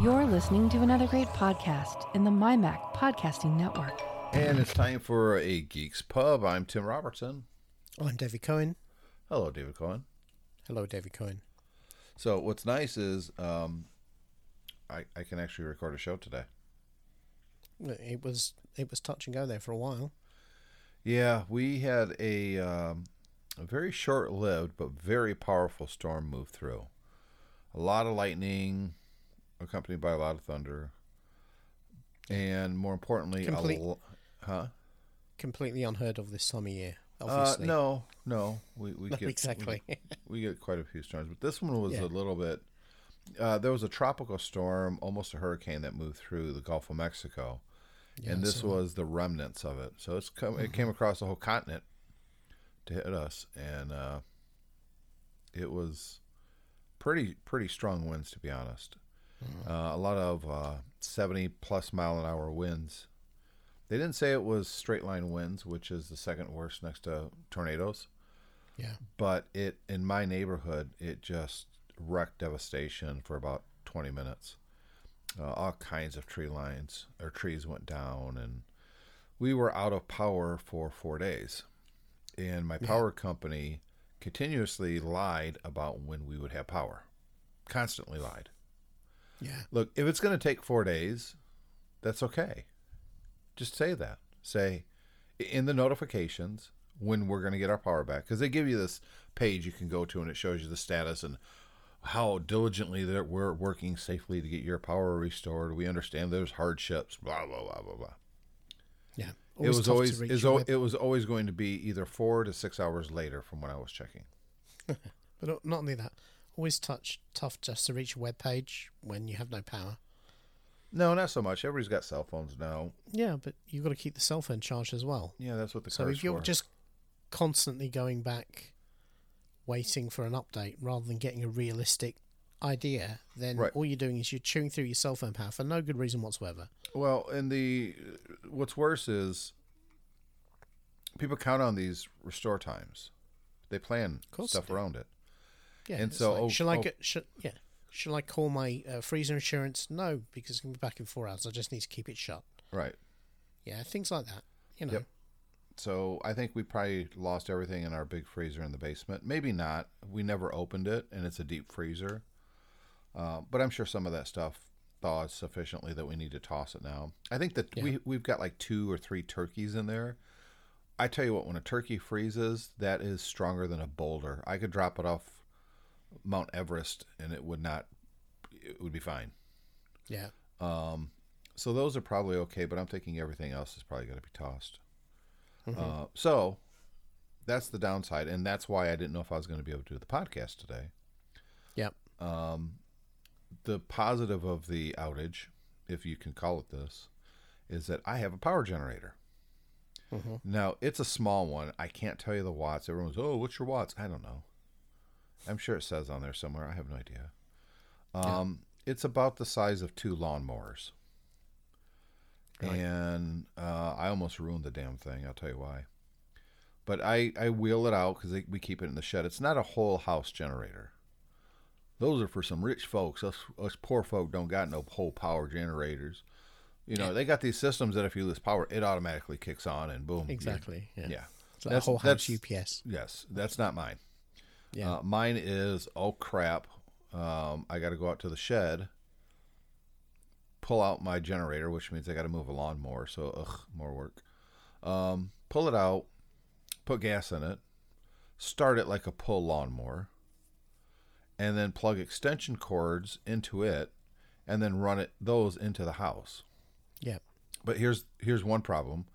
You're listening to another great podcast in the MyMac Podcasting Network. And it's time for a Geeks Pub. I'm Tim Robertson. I'm David Cohen. Hello, David Cohen. Hello, David Cohen. So, what's nice is um, I, I can actually record a show today. It was it was touch and go there for a while. Yeah, we had a, um, a very short lived but very powerful storm move through. A lot of lightning, accompanied by a lot of thunder. And more importantly, Complete- a l- huh? Completely unheard of this time of year. Uh, no, no, we we get exactly. We, we get quite a few storms, but this one was Yeah. a little bit. Uh, there was a tropical storm, almost a hurricane, that moved through the Gulf of Mexico, Yeah, and this was the remnants of it. So it's come, it came across the whole continent to hit us, and uh, it was pretty pretty strong winds, to be honest. Uh, a lot of uh, seventy plus mile an hour winds. They didn't say it was straight line winds, which is the second worst next to tornadoes. Yeah, but it in my neighborhood it just wrecked devastation for about 20 minutes. Uh, all kinds of tree lines or trees went down and we were out of power for four days. And my power company continuously lied about when we would have power. Constantly lied yeah, look if it's going to take four days that's okay. Just say that. Say in the notifications when we're going to get our power back because they give you this page you can go to and it shows you the status and how diligently that we're working safely to get your power restored. We understand there's hardships blah blah blah blah blah. Yeah. it was always it was, your al- web- it was always going to be either four to six hours later from when i was checking. But not only that, always touch tough just to reach a web page when you have no power. no not so much everybody's got cell phones now Yeah, but you've got to keep the cell phone charged as well. yeah that's what the So if you're for. just constantly going back, waiting for an update rather than getting a realistic idea, then Right. all you're doing is you're chewing through your cell phone power for no good reason whatsoever. Well, and the what's worse is people count on these restore times. They plan stuff around it. Yeah. And so, like, oh- shall I oh- get? Shall, yeah. Shall I call my uh, freezer insurance? No, because it's gonna be back in four hours. I just need to keep it shut. Right. Yeah, things like that. You know. Yep. So I think we probably lost everything in our big freezer in the basement. Maybe not. We never opened it, and it's a deep freezer. Uh, but I'm sure some of that stuff thaws sufficiently that we need to toss it now. I think that we we've got like two or three turkeys in there. I tell you what, when a turkey freezes, that is stronger than a boulder. I could drop it off Mount Everest, and it would not. It would be fine. Yeah. Um, so those are probably okay, but I'm thinking everything else is probably going to be tossed. Uh, so that's the downside, and that's why I didn't know if I was going to be able to do the podcast today. Yep. Um the positive of the outage, if you can call it this, is that I have a power generator. Now it's a small one. I can't tell you the watts. Everyone's, oh, what's your watts? I don't know. I'm sure it says on there somewhere. I have no idea. Um, It's about the size of two lawnmowers. Right. And uh, I almost ruined the damn thing. I'll tell you why. But I, I wheel it out because we keep it in the shed. It's not a whole house generator. Those are for some rich folks. Us, us poor folk don't got no whole power generators. You know, they got these systems that if you lose power, it automatically kicks on and boom. Exactly. Yeah. Yeah. It's like a whole house UPS. Yes, that's not mine. Yeah. Uh, mine is oh crap. Um, I got to go out to the shed, pull out my generator, which means I got to move a lawnmower. So ugh, more work. Um, pull it out, put gas in it, start it like a pull lawnmower, and then plug extension cords into it, and then run it those into the house. yeah. But here's here's one problem.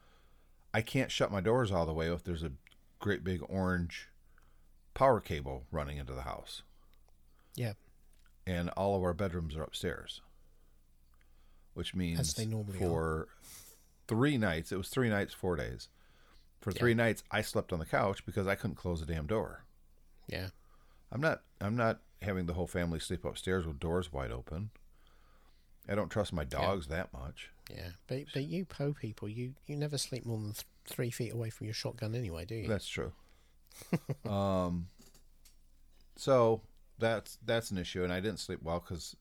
I can't shut my doors all the way if there's a great big orange power cable running into the house. Yeah. And all of our bedrooms are upstairs. Which means As they normally for three nights, it was three nights, four days. For three nights I slept on the couch because I couldn't close the damn door. Yeah. I'm not I'm not having the whole family sleep upstairs with doors wide open. I don't trust my dogs that much. Yeah. But but you po people, you you never sleep more than th- three feet away from your shotgun anyway, do you? That's true. um, so that's that's an issue, and I didn't sleep well because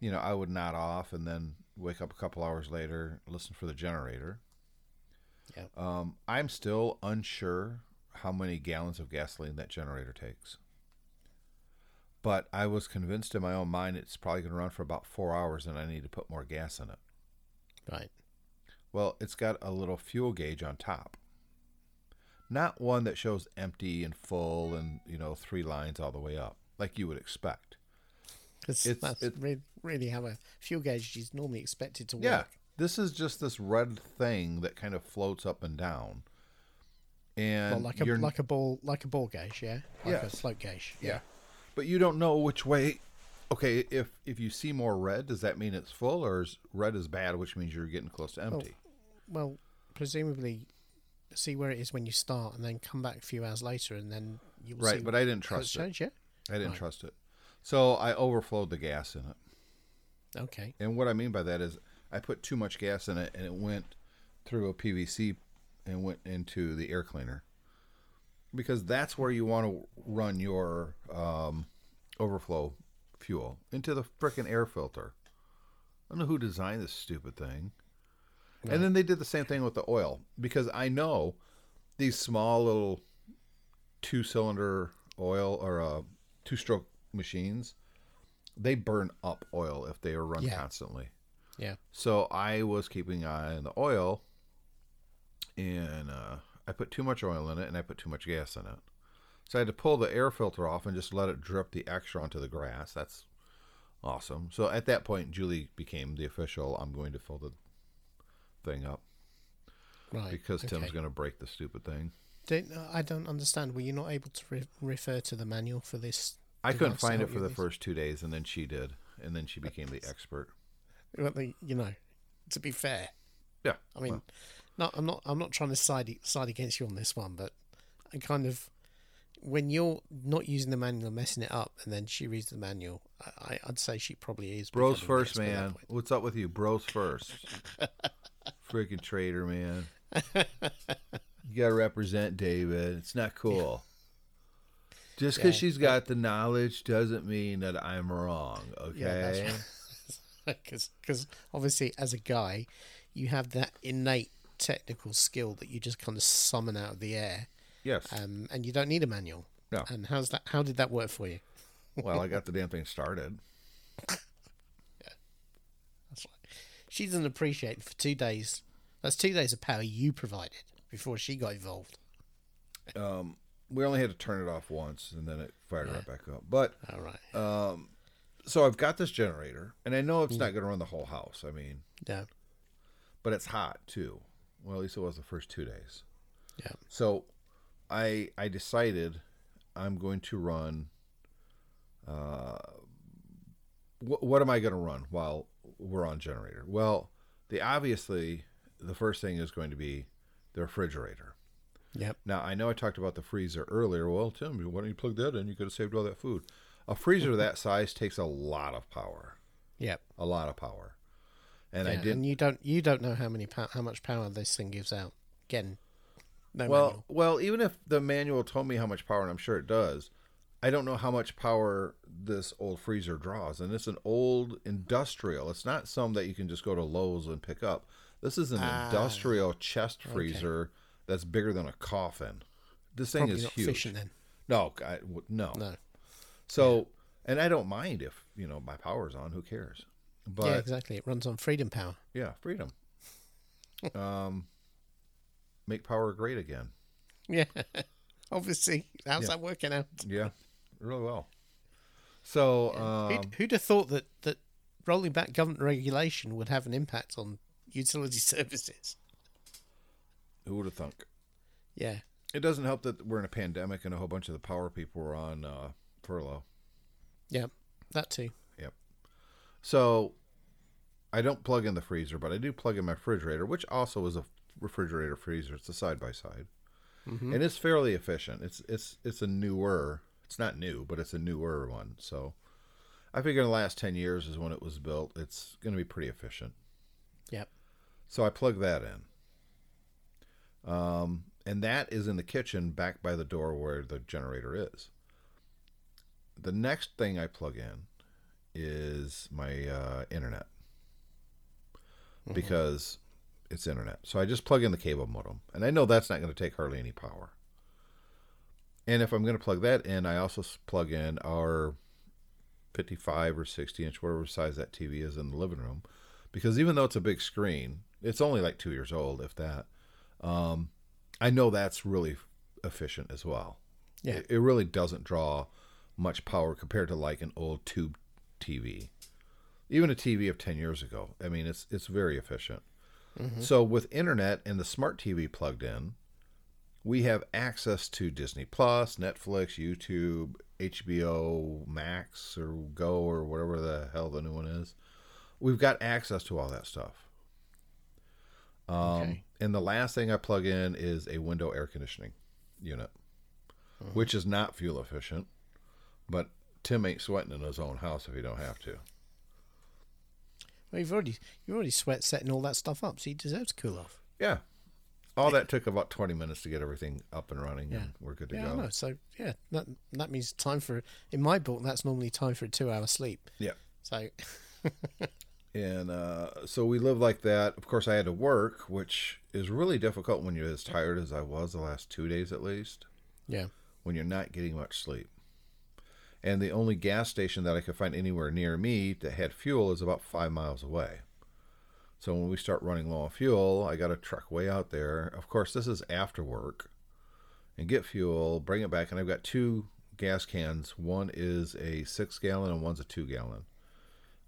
you know, I would nod off and then wake up a couple hours later, listen for the generator. Yep. Um, I'm still unsure how many gallons of gasoline that generator takes. But I was convinced in my own mind it's probably going to run for about four hours and I need to put more gas in it. Right. Well, it's got a little fuel gauge on top. Not one that shows empty and full and, you know, three lines all the way up, like you would expect. It's- that's it- re- really how a fuel gauge is normally expected to work. Yeah. This is just this red thing that kind of floats up and down. And Well, like a like a ball like a ball gauge, yeah, like Yes. a float gauge. yeah. But you don't know which way okay, if if you see more red, does that mean it's full or is red is bad, which means you're getting close to empty? Well, presumably, see where it is when you start, and then come back a few hours later, and then you will right, see but I didn't trust it. changed. Yeah. I didn't Right. trust it. So I overflowed the gas in it. Okay. And what I mean by that is I put too much gas in it and it went through a PVC and went into the air cleaner. Because that's where you want to run your um, overflow fuel into the frickin' air filter. I don't know who designed this stupid thing. And then they did the same thing with the oil because I know these small little two cylinder oil or uh, two stroke machines, they burn up oil if they are run Yeah. constantly. Yeah. So I was keeping an eye on the oil, and uh, I put too much oil in it, and I put too much gas in it. So I had to pull the air filter off and just let it drip the extra onto the grass. That's awesome. So at that point, Julie became the official. I'm going to fill the thing up Right. because Tim's going to break the stupid thing. Don't, I don't understand. Were you not able to re- refer to the manual for this? I couldn't find it for the this? first two days, and then she did, and then she became the expert. Well, the- you know, to be fair, Yeah, I mean, no, I'm not. I'm not trying to side side against you on this one, but I kind of when you're not using the manual, and messing it up, and then she reads the manual, I, I'd say she probably is. Bros first, expert at that man. What's up with you? Bros first. Freaking traitor, man. You gotta represent David. It's not cool. Just because Yeah, she's got the knowledge doesn't mean that I'm wrong. Okay. Yeah, that's because obviously as a guy, you have that innate technical skill that you just kind of summon out of the air, Yes. um, and you don't need a manual. No. And how's that? How did that work for you? well, I got the damn thing started. She doesn't appreciate for two days. That's two days of power you provided before she got involved. Um, we only had to turn it off once, and then it fired right back up. But All right. um, so I've got this generator, and I know it's not going to run the whole house. I mean, yeah. but it's hot too. Well, at least it was the first two days. Yeah. So, I I decided I'm going to run. Uh, what what am I going to run while we're on generator? Well, the obviously the first thing is going to be the refrigerator. Yep. Now I know I talked about the freezer earlier. Well, Tim, why don't you plug that in? You could have saved all that food. A freezer that size takes a lot of power, Yep. a lot of power, and I Yeah, did. And you don't you don't know how many pow- how much power this thing gives out. Again, no well, manual. well, even if the manual told me how much power, and I'm sure it does, I don't know how much power this old freezer draws. And it's an old industrial. It's not some that you can just go to Lowe's and pick up. This is an Ah, industrial chest freezer that's bigger than a coffin. This thing Probably is huge. efficient then. No, I, no. No. So, and I don't mind if you know my power's on. Who cares? But yeah, exactly. It runs on freedom power. yeah, freedom. um, make power great again. Yeah. Obviously, how's Yeah. that working out? Yeah, really well. So, who'd, um, who'd have thought that that rolling back government regulation would have an impact on utility services? who would have thunk? Yeah. It doesn't help that we're in a pandemic and a whole bunch of the power people are on uh, furlough. Yeah. That too. Yep. So, I don't plug in the freezer, but I do plug in my refrigerator, which also is a refrigerator freezer. It's a side by side, and it's fairly efficient. It's it's it's a newer. It's not new, but it's a newer one. So, I figure in the last ten years is when it was built. It's going to be pretty efficient. Yep. So I plug that in. Um, and that is in the kitchen back by the door where the generator is. The next thing I plug in is my uh, internet because it's internet. So I just plug in the cable modem, and I know that's not going to take hardly any power. And if I'm going to plug that in, I also plug in our 55 or 60 inch, whatever size that TV is in the living room, because even though it's a big screen, it's only like two years old, if that. Um, I know that's really efficient as well. Yeah. It, it really doesn't draw much power compared to like an old tube TV. Even a TV of 10 years ago. I mean, it's it's very efficient. So with internet and the smart TV plugged in, we have access to Disney Plus, Netflix, YouTube, HBO Max or Go or whatever the hell the new one is. We've got access to all that stuff. Um, Okay. And the last thing I plug in is a window air conditioning unit, which is not fuel efficient, but Tim ain't sweating in his own house if he don't have to. Well, you've already you've already sweat setting all that stuff up, so he deserves to cool off. Yeah. All that took about 20 minutes to get everything up and running, Yeah. and we're good to Yeah, I go. know. So yeah, that that means time for in my book that's normally time for a two hour sleep. Yeah. So And uh, so we live like that. Of course, I had to work, which is really difficult when you're as tired as I was the last two days at least, yeah, when you're not getting much sleep. And the only gas station that I could find anywhere near me that had fuel is about five miles away. So when we start running low on fuel, I got to truck way out there. Of course, this is after work and get fuel, bring it back. And I've got two gas cans. One is a six gallon and one's a two gallon.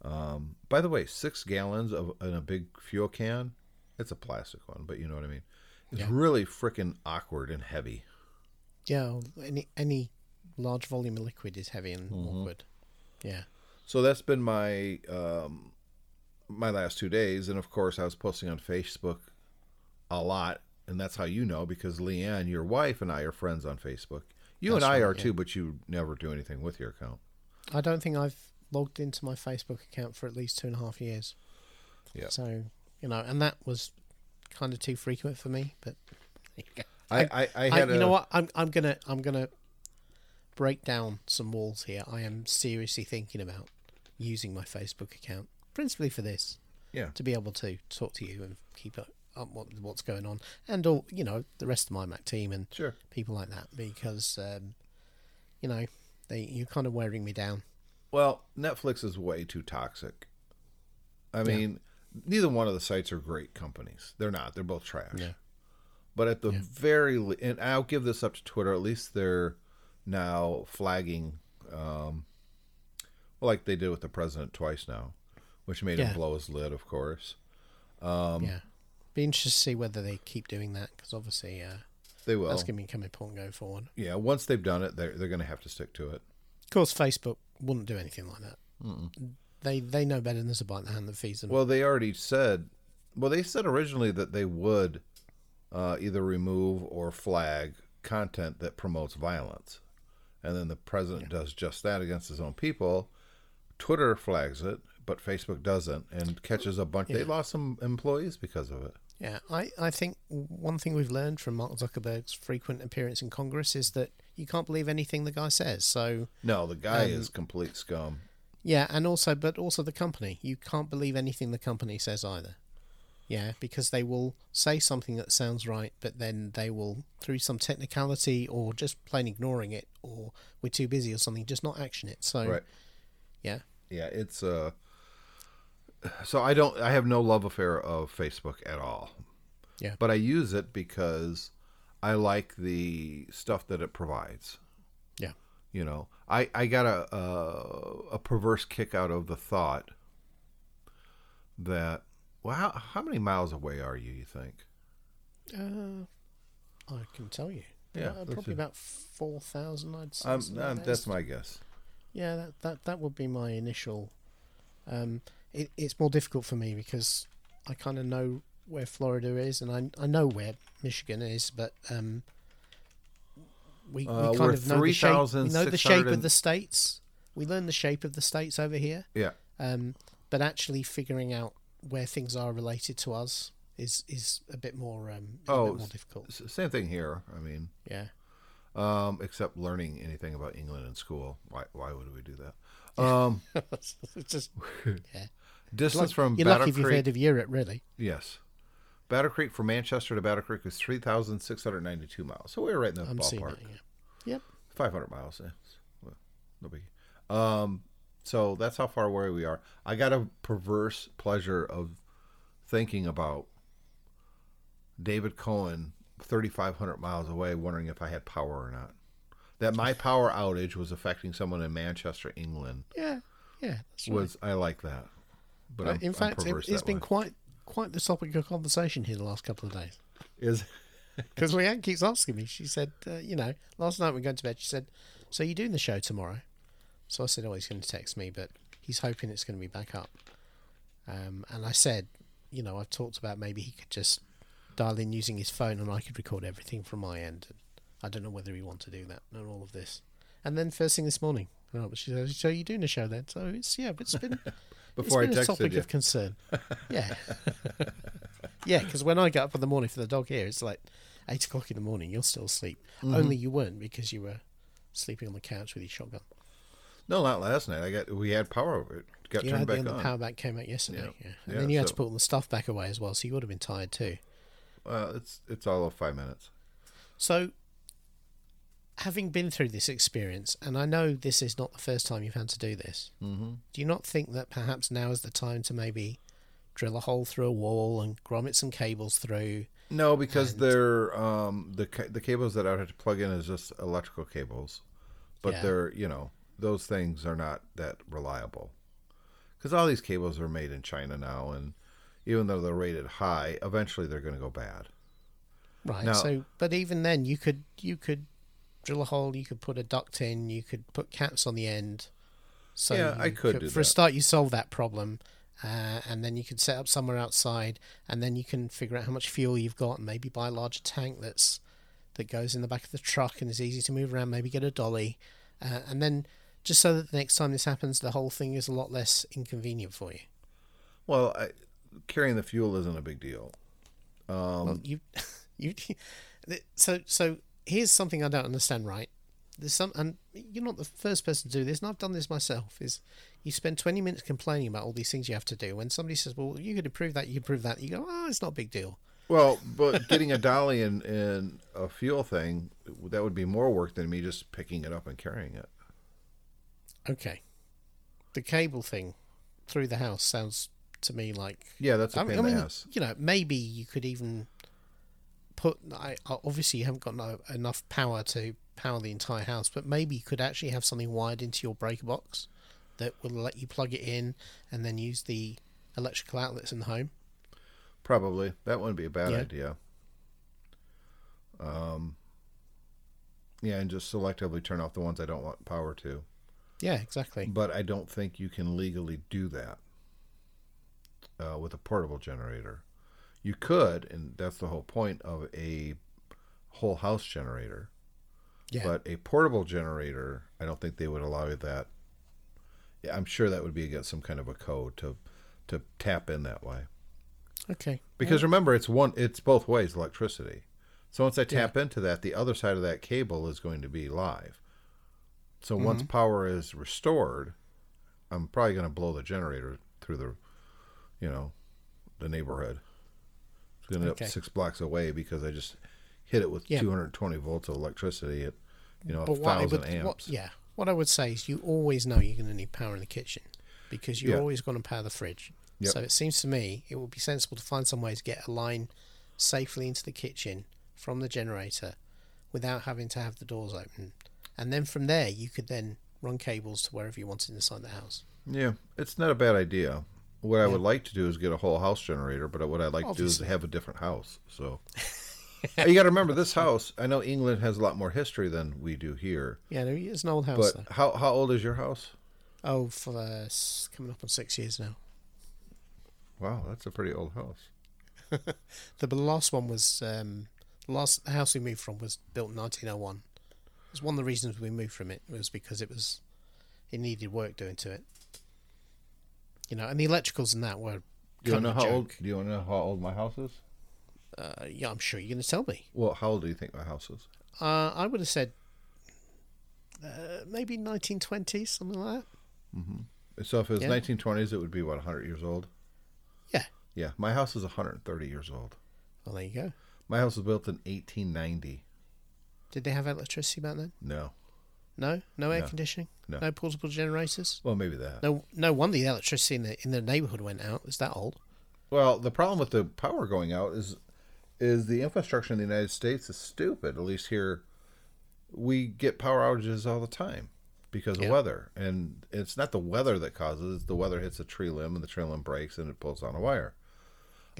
Um, by the way, six gallons of in a big fuel can, it's a plastic one, but you know what I mean. It's Yeah. really freaking awkward and heavy. yeah. Any any large volume of liquid is heavy and Mm-hmm. awkward. Yeah, So that's been my um, my last two days, and of course I was posting on Facebook a lot, and that's how you know because Leanne, your wife, and I are friends on Facebook. You That's and I right, are yeah. too, but you never do anything with your account. I don't think I've logged into my Facebook account for at least two and a half years. Yeah. So you know, and that was kind of too frequent for me. But there you go. I I, I I, had you a, know what? I'm I'm gonna I'm gonna break down some walls here. I am seriously thinking about using my Facebook account, principally for this, Yeah, to be able to talk to you and keep up, up what what's going on, and all you know the rest of MyMac team and sure. people like that because um, you know they you're kind of wearing me down. Well, Netflix is way too toxic. I mean, neither one of the sites are great companies. They're not. They're both trash. Yeah. But at the very, le- and I'll give this up to Twitter. At least they're now flagging, um, like they did with the president twice now, which made Yeah. him blow his lid, of course. Um, yeah, be interested to see whether they keep doing that because obviously uh, They will. that's going to become important going forward. Yeah, once they've done it, they're they're going to have to stick to it. Of course, Facebook wouldn't do anything like that. They they know better than there's a bite in the hand that feeds them. Well, they already said. Well, they said originally that they would uh, either remove or flag content that promotes violence, and then the president does just that against his own people. Twitter flags it, but Facebook doesn't, and catches a bunch. They lost some employees because of it. Yeah, I, I think one thing we've learned from Mark Zuckerberg's frequent appearance in Congress is that you can't believe anything the guy says. So No, the guy Um, is complete scum. yeah, and also, but also the company, you can't believe anything the company says either. Yeah, because they will say something that sounds right, but then they will, through some technicality or just plain ignoring it, or we're too busy or something, just not action it. So Right. yeah, Yeah, it's uh. So I don't. I have no love affair of Facebook at all. Yeah. But I use it because I like the stuff that it provides. yeah, You know, I I got a a, a perverse kick out of the thought that well, how, how many miles away are you? You think? uh, I can tell you. Yeah, Uh, probably about four thousand. I'd say. Um, that. that's my guess. Yeah, that that, that would be my initial. Um, it, it's more difficult for me because I kind of know where Florida is, and I I know where Michigan is, but um, we, we Uh, kind of know the shape. We know the shape of the states. We learn the shape of the states over here, Yeah. um, but actually figuring out where things are related to us is is a bit more um, Oh, bit more difficult. Same thing here. I mean, Yeah, um, except learning anything about England in school. Why why would we do that? Um, it's just yeah. Distance Like, from you're Battle lucky if you've Creek. heard of Europe, really. Yes. Battle Creek from Manchester to Battle Creek is 3,692 miles. So we were right in the I'm ballpark. that. Yeah. Yep. 500 miles. Yeah. Well, no biggie. Um, so that's how far away we are. I got a perverse pleasure of thinking about David Cohen 3,500 miles away, wondering if I had power or not. That my power outage was affecting someone in Manchester, England, Yeah. Yeah. That's right. was I like that. But Uh, in fact, it, has been way. quite quite the topic of conversation here the last couple of days. is Because Leanne keeps asking me. She said, uh, you know, last night we were going to bed. She said, "So you're doing the show tomorrow?" So I said, "Oh, he's going to text me, but he's hoping it's going to be back up." Um, and I said, you know, I've talked about maybe he could just dial in using his phone, and I could record everything from my end. And I don't know whether he want to do that and all of this. And then first thing this morning, oh, she said, "So you're doing the show then?" So it's yeah, it's been before I it's been a texted topic you. of concern. Yeah, yeah. Because when I get up in the morning for the dog here, it's like eight o'clock in the morning. You're still asleep. Mm-hmm. Only you weren't because you were sleeping on the couch with your shotgun. No, not last night. I got we had power over it. Got turned had the, back the on. power back came out yesterday. Yeah. Yeah, and Yeah, then you had to put all the stuff back away as well. So you would have been tired too. Well, it's it's all of five minutes. So, having been through this experience, and I know this is not the first time you've had to do this, Mm-hmm. do you not think that perhaps now is the time to maybe drill a hole through a wall and grommet some cables through? No, because And- they're um the the cables that I would have to plug in is just electrical cables, but Yeah. they're you know those things are not that reliable because all these cables are made in China now, and even though they're rated high, eventually they're going to go bad. Right. Now- so, but even then, you could you could drill a hole. You could put a duct in. You could put caps on the end. So Yeah, I could do For a start, you solve that problem, uh, and then you could set up somewhere outside, and then you can figure out how much fuel you've got, and maybe buy a larger tank that's that goes in the back of the truck and is easy to move around. Maybe get a dolly, uh, and then just so that the next time this happens, the whole thing is a lot less inconvenient for you. Well, I, carrying the fuel isn't a big deal. Um, Well, you, you, so so here's something I don't understand. Right, there's some, and you're not the first person to do this, and I've done this myself. Is you spend 20 minutes complaining about all these things you have to do. When somebody says, "Well, you could improve that, you could improve that," you go, "Oh, it's not a big deal." Well, but getting a dolly and, and a fuel thing that would be more work than me just picking it up and carrying it. Okay, the cable thing through the house sounds to me like Yeah, that's a I pain mean, in I the ass. you know, maybe you could even put. I obviously you haven't got no, enough power to power the entire house, but maybe you could actually have something wired into your breaker box that will let you plug it in and then use the electrical outlets in the home. Probably that wouldn't be a bad Yeah. idea. Um, yeah, and just selectively turn off the ones I don't want power to. Yeah, exactly. But I don't think you can legally do that uh, with a portable generator. You could, and that's the whole point of a whole house generator. Yeah, But a portable generator, I don't think they would allow you that. Yeah, I'm sure that would be against some kind of a code to to tap in that way. okay. Because remember, it's one, it's both ways electricity. So once I tap into that, the other side of that cable is going to be live. So mm-hmm. once power is restored, I'm probably going to blow the generator through the, you know, the neighborhood. It's going to Okay. up six blocks away because I just hit it with Yeah. 220 volts of electricity at, you know, a But thousand amps. what, yeah, what I would say is you always know you're going to need power in the kitchen because you're Yeah. always going to power the fridge. Yep. So it seems to me it would be sensible to find some way to get a line safely into the kitchen from the generator without having to have the doors open. And then from there, you could then run cables to wherever you wanted inside the house. Yeah, it's not a bad idea. What I would like to do is get a whole house generator, but what I'd like to do is have a different house. So you got to remember this house. I know England has a lot more history than we do here, Yeah, no, it's an old house. but though. how how old is your house? Oh, for uh, coming up on six years now. Wow, that's a pretty old house. The, last one was um, the last the house we moved from was built in 1901. It's one of the reasons we moved from it was because it was it needed work doing to it. You know, and the electricals and that were Do you know how old? Do you want to know how old my house is? Uh, yeah, I'm sure you're going to tell me. Well, how old do you think my house is? Uh, I would have said uh, maybe 1920s, something like that. Mm-hmm. So if it was Yeah. 1920s, it would be what 100 years old. Yeah. Yeah, my house is 130 years old. Well, there you go. My house was built in 1890. Did they have electricity back then? No, No, no air No. conditioning, No. portable generators. well maybe that. No, no wonder the electricity in the in the neighborhood went out. It's that old. Well, the problem with the power going out is is the infrastructure in the United States is stupid. At least here, we get power outages all the time because of Yeah. weather, and it's not the weather that causes. The weather hits a tree limb, and the tree limb breaks, and it pulls on a wire.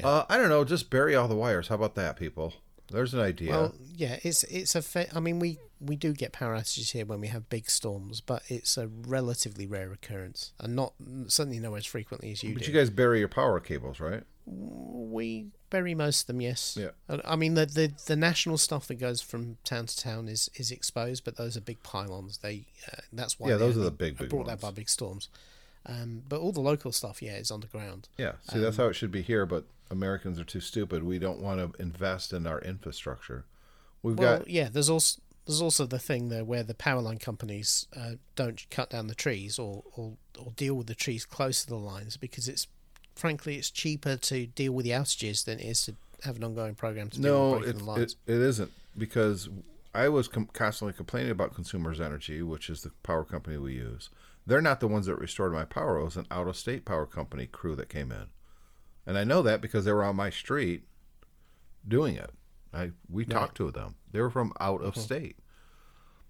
Uh, I don't know. Just bury all the wires. How about that, people? There's an idea. Well, yeah, it's it's a. Fa- I mean, we we do get power outages here when we have big storms, but it's a relatively rare occurrence, and not certainly nowhere as frequently as you but do. you guys bury your power cables, right? we bury most of them, yes. Yeah. I- mean, the, the the national stuff that goes from town to town is is exposed, but those are big pylons. They uh, that's why Yeah, those are the big, big brought ones. out by big storms. Um, but all the local stuff, yeah, is underground. Yeah. See, that's how it should be here. But Americans are too stupid. We don't want to invest in our infrastructure. We've Well, got yeah, there's also there's also the thing there where the power line companies uh, don't cut down the trees or, or or deal with the trees close to the lines because it's frankly it's cheaper to deal with the outages than it is to have an ongoing program to deal no, with breaking it, the lines. it, it isn't because I was com- constantly complaining about Consumers Energy, which is the power company we use. They're not the ones that restored my power. It was an out-of-state power company crew that came in, and I know that because they were on my street doing it. I we talked to them. They were from out of mm-hmm. state.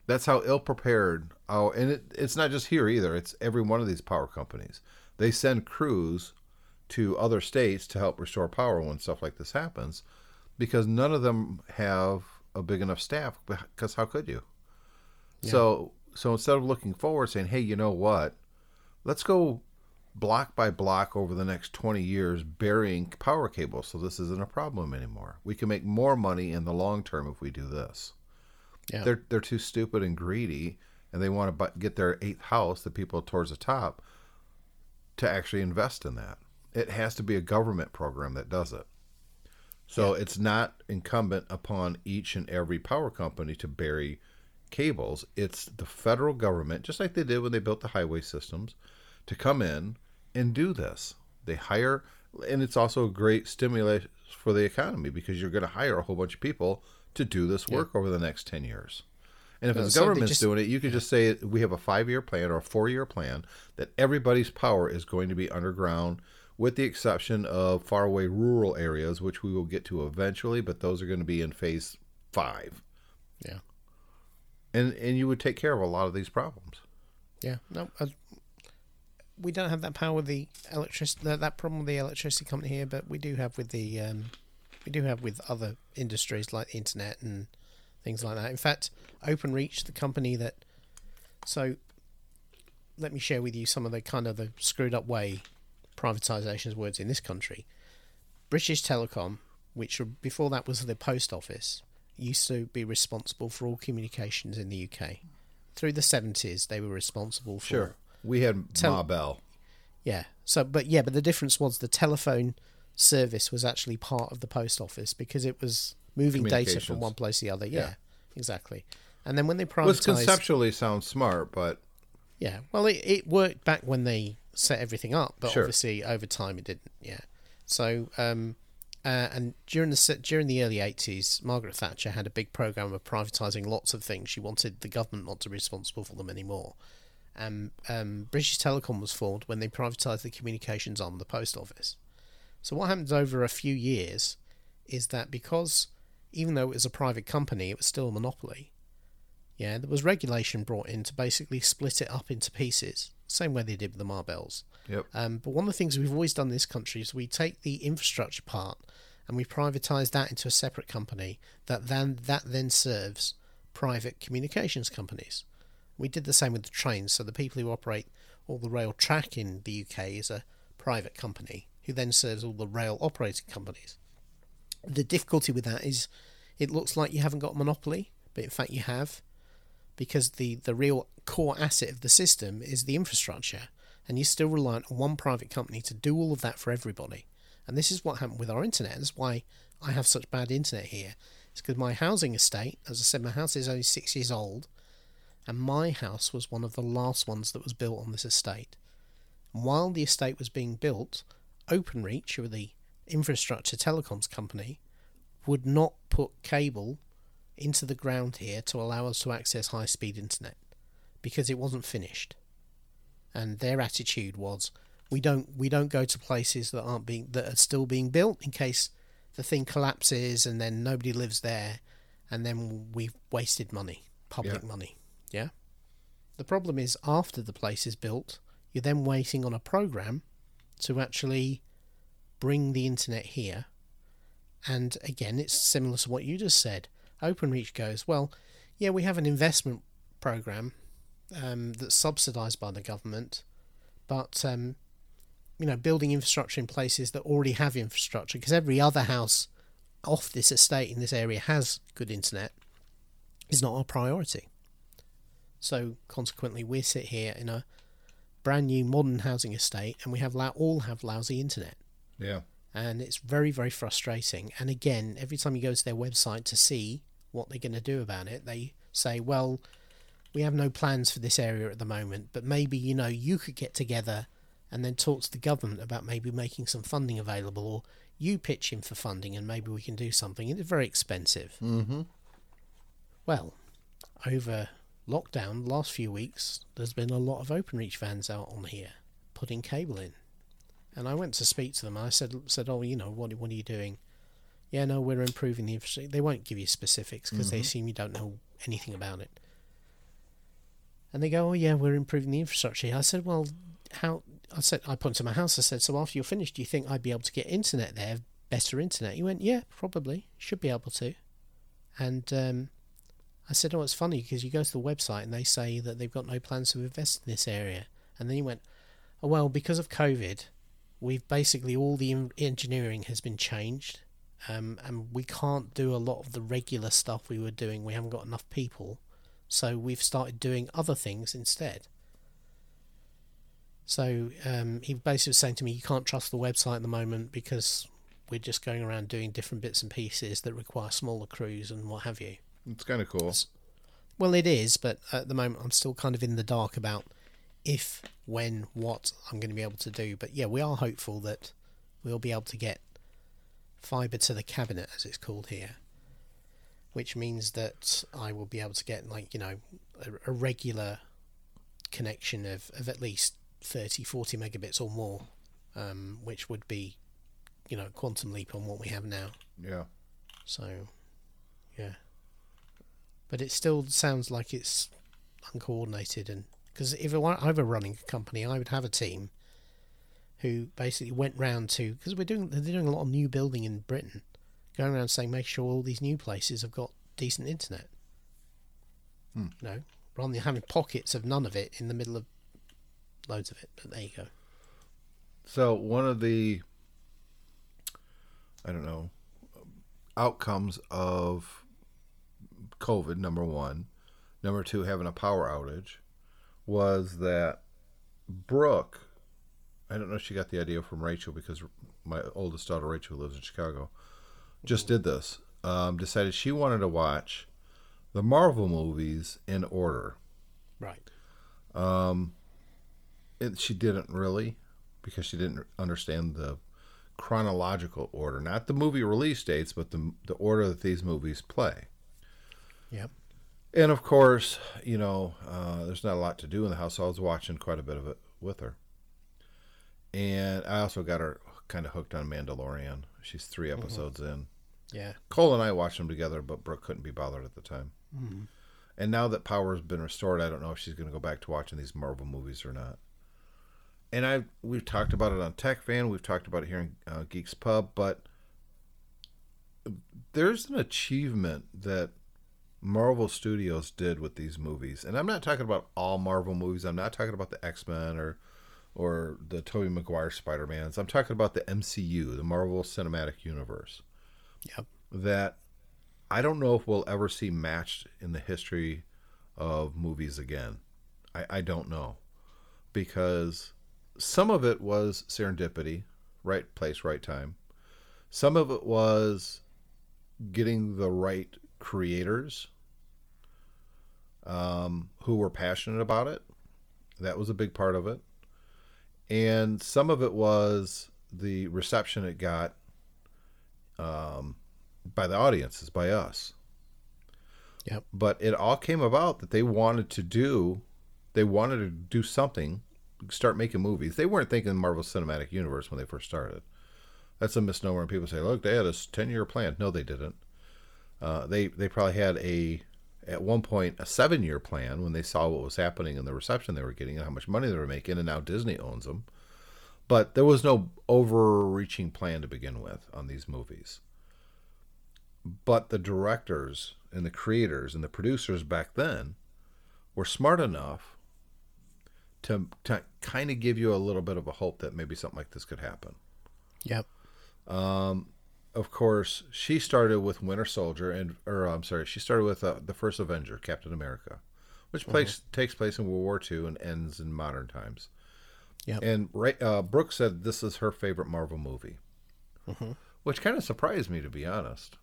That's how ill prepared. Oh, and it, it's not just here either. It's every one of these power companies. They send crews to other states to help restore power when stuff like this happens, because none of them have a big enough staff. Because how could you? So so instead of looking forward, saying, "Hey, you know what? Let's go block by block over the next 20 years burying power cables so this isn't a problem anymore. We can make more money in the long term if we do this." yeah. They're they're too stupid and greedy, and they want to get their eighth house, the people towards the top, to actually invest in that. It has to be a government program that does it. So it's not incumbent upon each and every power company to bury cables. It's the federal government, just like they did when they built the highway systems, to come in and do this. They hire, and it's also a great stimulus for the economy because you're going to hire a whole bunch of people to do this work over the next 10 years. And if the so government's just- doing it, you could just say we have a five year plan or a four year plan that everybody's power is going to be underground, with the exception of faraway rural areas, which we will get to eventually, but those are going to be in phase five. yeah. And, and you would take care of a lot of these problems. Yeah, no, we don't have that power with the electricity. That, that problem with the electricity company here, but we do have with the um, we do have with other industries like the internet and things like that. In fact, OpenReach, the company that, so let me share with you some of the kind of the screwed up way privatizations words in this country. British Telecom, which before that was the post office, used to be responsible for all communications in the UK. Through the seventies, they were responsible for We had Tell- Ma Bell. yeah. So, but yeah, but the difference was the telephone service was actually part of the post office because it was moving data from one place to the other. Yeah, Yeah. exactly. And then when they Which privatized, conceptually sounds smart, but yeah, well, it, it worked back when they set everything up, but Sure. obviously over time it didn't. Yeah. So, um, uh, and during the during the early eighties, Margaret Thatcher had a big program of privatizing lots of things. She wanted the government not to be responsible for them anymore. Um, um, British Telecom was formed when they privatised the communications arm of the post office. So what happens over a few years is that because even though it was a private company, it was still a monopoly. Yeah, there was regulation brought in to basically split it up into pieces, same way they did with the Ma Bells. yep. Um, but one of the things we've always done in this country is we take the infrastructure part and we privatise that into a separate company that then that then serves private communications companies. We did the same with the trains. So the people who operate all the rail track in the UK is a private company who then serves all the rail operating companies. The difficulty with that is it looks like you haven't got a monopoly, but in fact you have because the, the real core asset of the system is the infrastructure, and you're still reliant on one private company to do all of that for everybody. And this is what happened with our internet. That's why I have such bad internet here. It's because my housing estate, as I said, my house is only six years old, and my house was one of the last ones that was built on this estate. And while the estate was being built, OpenReach, who are the infrastructure telecoms company, would not put cable into the ground here to allow us to access high speed internet because it wasn't finished. And their attitude was we don't we don't go to places that aren't being that are still being built in case the thing collapses and then nobody lives there and then we've wasted money, public Yeah. money. Yeah. The problem is after the place is built, you're then waiting on a program to actually bring the internet here. And again, it's similar to what you just said. OpenReach goes, well, yeah, we have an investment program um, that's subsidised by the government, but um, you know, building infrastructure in places that already have infrastructure, because every other house off this estate in this area has good internet, is not our priority. So consequently, we sit here in a brand new modern housing estate, and we have lou- all have lousy internet Yeah. and it's very very frustrating and again every time you go to their website to see what they're going to do about it they say well we have no plans for this area at the moment but maybe you know you could get together and then talk to the government about maybe making some funding available or you pitch in for funding and maybe we can do something it's very expensive Mm-hmm. well over lockdown the last few weeks there's been a lot of openreach vans out on here putting cable in and I went to speak to them. I said, said, oh, you know, what, what are you doing? Yeah, no, we're improving the infrastructure. They won't give you specifics because they assume you don't know anything about it. And they go, oh, yeah, we're improving the infrastructure. I said, well, how? I said, I pointed to my house. I said, so after you're finished, do you think I'd be able to get internet there, better internet? He went, yeah, probably, should be able to. And um, I said, oh, it's funny because you go to the website and they say that they've got no plans to invest in this area. And then he went, oh, well, because of COVID, we've basically all the en- engineering has been changed um, and we can't do a lot of the regular stuff we were doing. We haven't got enough people. So we've started doing other things instead. So um, he basically was saying to me you can't trust the website at the moment because we're just going around doing different bits and pieces that require smaller crews and what have you It's kind of cool. well, it is, but at the moment I'm still kind of in the dark about if, when, what I'm going to be able to do. But yeah, we are hopeful that we'll be able to get fibre to the cabinet, as it's called here, which means that I will be able to get, like, you know, a, a regular connection of, of at least 30, 40 megabits or more, um, which would be, you know, quantum leap on what we have now. Yeah. So, yeah. But it still sounds like it's uncoordinated, and because if I were- I were running a company, I would have a team who basically went round to because we're doing they're doing a lot of new building in Britain, going around saying make sure all these new places have got decent internet. Hmm. You know, rather than having pockets of none of it in the middle of loads of it. But there you go. So one of the, I don't know, outcomes of COVID, number one, number two, having a power outage, was that Brooke, I don't know if she got the idea from Rachel because my oldest daughter Rachel lives in Chicago, just did this. Um, decided she wanted to watch the Marvel movies in order. Right. it, she didn't really because she didn't understand the chronological order not the movie release dates but the, the order that these movies play Yep. and of course you know uh, there's not a lot to do in the house so i was watching quite a bit of it with her. And i also got her kind of hooked on mandalorian. She's three episodes in. Yeah. cole and i watched them together but brooke couldn't be bothered at the time. And now that power has been restored i don't know if she's going to go back to watching these marvel movies or not. And I we've talked about it on Tech Fan, we've talked about it here in uh, Geeks Pub, but there's an achievement that Marvel Studios did with these movies, and I'm not talking about all Marvel movies. I'm not talking about the X Men or or the Tobey Maguire Spider Mans. I'm talking about the MCU, the Marvel Cinematic Universe. Yep. That I don't know if we'll ever see matched in the history of movies again. I, I don't know because some of it was serendipity, right place, right time. Some of it was getting the right creators. um, who were passionate about it. That was a big part of it. And some of it was the reception it got um, by the audiences, by us. Yep. But it all came about that they wanted to do, they wanted to do something, start making movies. They weren't thinking Marvel Cinematic Universe when they first started. That's a misnomer. And people say, look, they had a 10 year plan. No, they didn't. Uh, they, they probably had a, at one point, a seven year plan when they saw what was happening and the reception they were getting and how much money they were making. And now Disney owns them. But there was no overreaching plan to begin with on these movies. But the directors and the creators and the producers back then were smart enough to, to kind of give you a little bit of a hope that maybe something like this could happen. Yep. Of course, she started with Winter Soldier, and or I'm sorry, she started with uh, the first Avenger, Captain America, which place, takes place in World War II and ends in modern times. Yeah. And uh, Brooke said this is her favorite Marvel movie, Mm-hmm. which kind of surprised me to be honest.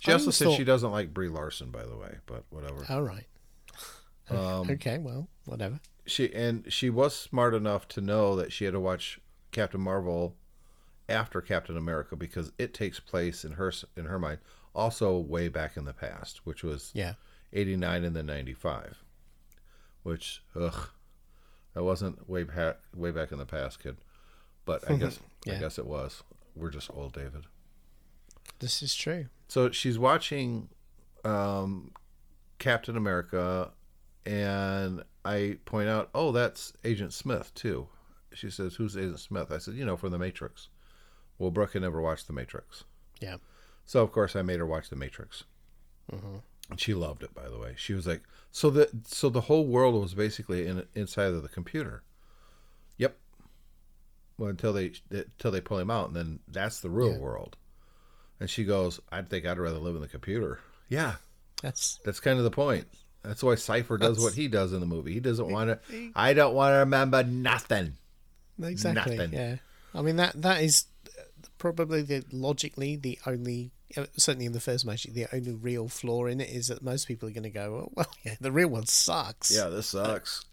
She also said she doesn't like Brie Larson, by the way, but whatever. All right. Um, okay. Well, whatever. she and she was smart enough to know that she had to watch Captain Marvel after Captain America because it takes place in her in her mind also way back in the past, which was Yeah. 89 and then 95. Which ugh that wasn't way back way back in the past, kid. But I guess I guess it was. We're just old, David. This is true. So she's watching um, Captain America, and I point out, oh, that's Agent Smith too. She says, "Who's Agent Smith?" I said, "You know, from The Matrix." Well, Brooke had never watched The Matrix, Yeah. so of course I made her watch The Matrix, mm-hmm. and she loved it. By the way, she was like, "So the so the whole world was basically in inside of the computer." Yep. Well, until they until they pull him out, and then that's the real Yeah. world. And she goes, "I think I'd rather live in the computer." Yeah, That's that's kind of the point. That's why Cypher does what he does in the movie. He doesn't want to. I don't want to remember nothing. exactly. Nothing. Yeah. I mean that that is probably the logically the only uh, certainly in the first match the only real flaw in it is that most people are going to go oh, well yeah the real one sucks Yeah, this sucks.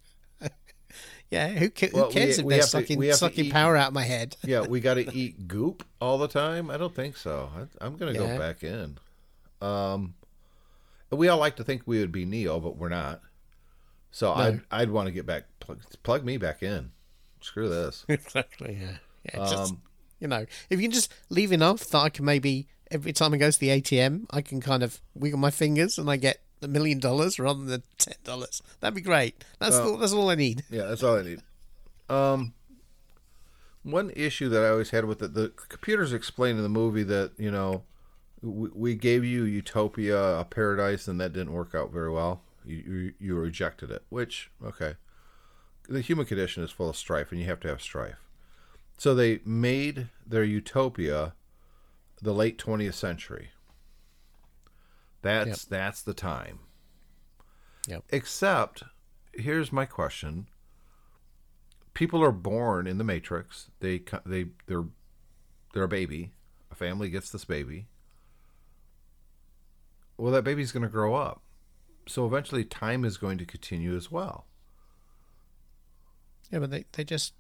yeah who, ca- Well, who cares we- if we they're sucking to sucking eat- power out of my head Yeah, we got to eat goop all the time. I don't think so. I, I'm going to Yeah. go back in. Um, we all like to think we would be Neo, but we're not. So I'd I'd want to get back plug, plug me back in. Screw this. exactly yeah yeah just Um, you know if you can just leave enough that I can maybe every time I go to the ATM I can kind of wiggle my fingers and I get a million dollars rather than ten dollars that'd be great that's all, that's all I need Yeah, that's all I need. Um, one issue that I always had with it, the computers explained in the movie that you know we, we gave you utopia, a paradise, and that didn't work out very well. You, you you rejected it, which okay. The human condition is full of strife, and you have to have strife. So they made their utopia the late twentieth century. That's Yep. that's the time. Yep. Except, here's my question: People are born in the Matrix. They they they're they're a baby. A family gets this baby. Well, that baby's going to grow up. So eventually, time is going to continue as well. Yeah, but they, they just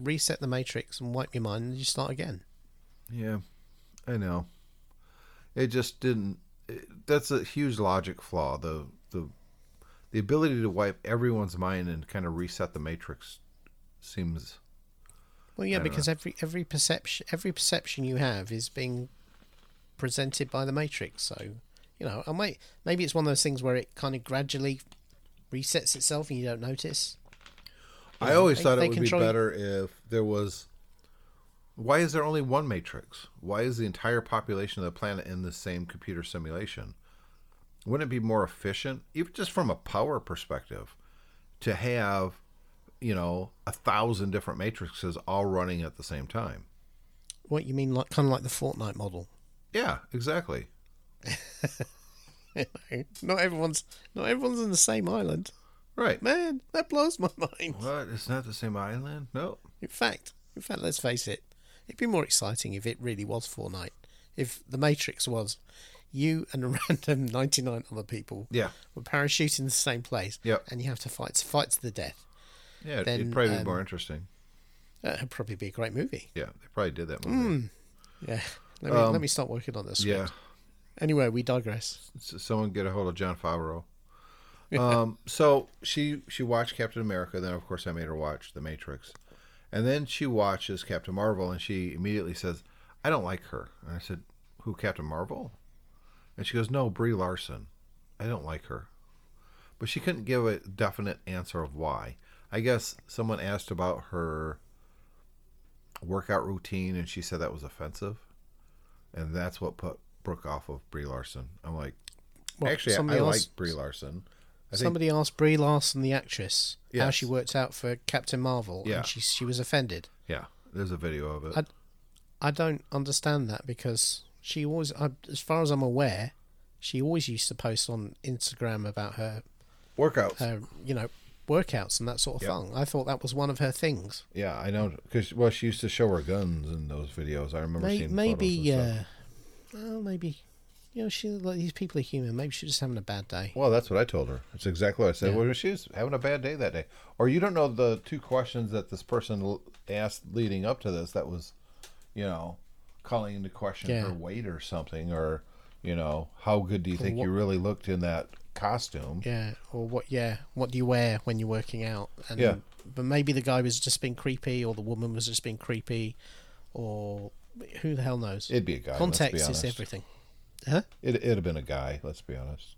reset the matrix and wipe your mind and you start again. Yeah, I know. It just didn't. It, that's a huge logic flaw. The the the ability to wipe everyone's mind and kind of reset the matrix seems Well, yeah, because every every perception every perception you have is being presented by the matrix. So, you know, and wait, maybe it's one of those things where it kind of gradually resets itself and you don't notice. I always they- thought it would be better if there was. Why is there only one matrix? Why is the entire population of the planet in the same computer simulation? Wouldn't it be more efficient, even just from a power perspective, to have, you know, a thousand different matrices all running at the same time? What you mean, like kind of like the Fortnite model? Yeah, exactly. not everyone's not everyone's in the same island. Right. Man, that blows my mind. What? It's not the same island? No. In fact, in fact, let's face it, it'd be more exciting if it really was Fortnite. if the Matrix was you and a random 99 other people Yeah. were parachuting in the same place, Yep. and you have to fight fight to the death. Yeah, Then, it'd probably be um, more interesting. It'd probably be a great movie. Yeah, they probably did that movie. Yeah. Let me, let me start working on this. Um, yeah, Anyway, we digress. Someone get a hold of Jon Favreau. Um, so she she watched Captain America. Then of course I made her watch The Matrix, and then she watches Captain Marvel, and she immediately says, "I don't like her." And I said, "Who, Captain Marvel?" And she goes, "No, Brie Larson. I don't like her." But she couldn't give a definite answer of why. I guess someone asked about her workout routine, and she said that was offensive, and that's what put Brooke off of Brie Larson. I'm like, Well, actually, I, I somebody like Brie Larson. I Somebody asked Brie Larson, the actress, how Yes. she worked out for Captain Marvel, Yeah. and she she was offended. Yeah, there's a video of it. I- I don't understand that because she always, I, as far as I'm aware, she always used to post on Instagram about her, Workouts. her you know, workouts and that sort of Yeah. thing. I thought that was one of her things. yeah, I know because well, she used to show her guns in those videos. I remember May, seeing maybe, photos and uh, stuff. well, maybe, you know, she like these people are human. Maybe she's just having a bad day. Well, that's what I told her. It's exactly what I said. Yeah. Well, she was having a bad day that day, or you don't know the two questions that this person asked leading up to this. That was, you know, calling into question Yeah. her weight or something, or you know, how good do you think you really looked in that costume? Yeah, or what? Yeah, what do you wear when you're working out? And, Yeah. But maybe the guy was just being creepy, or the woman was just being creepy, or who the hell knows? It'd be a guy. Context is everything. Huh? It, it'd have been a guy. Let's be honest.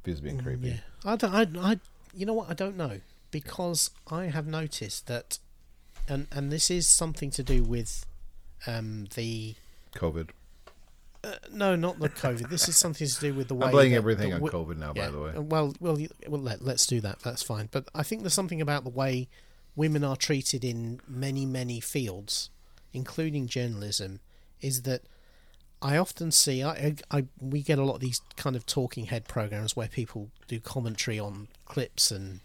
If he was being creepy. Mm, Yeah. I don't. I, I. You know what? I don't know because I have noticed that, and and this is something to do with, um, the COVID. no, not the COVID. This is something to do with the way. I'm blaming that everything on COVID now. Yeah. By the way. uh, Well, well, well. Let, let's do that. That's fine. But I think there's something about the way women are treated in many, many fields, including journalism, is that I often see. I, I, we get a lot of these kind of talking head programs where people do commentary on clips and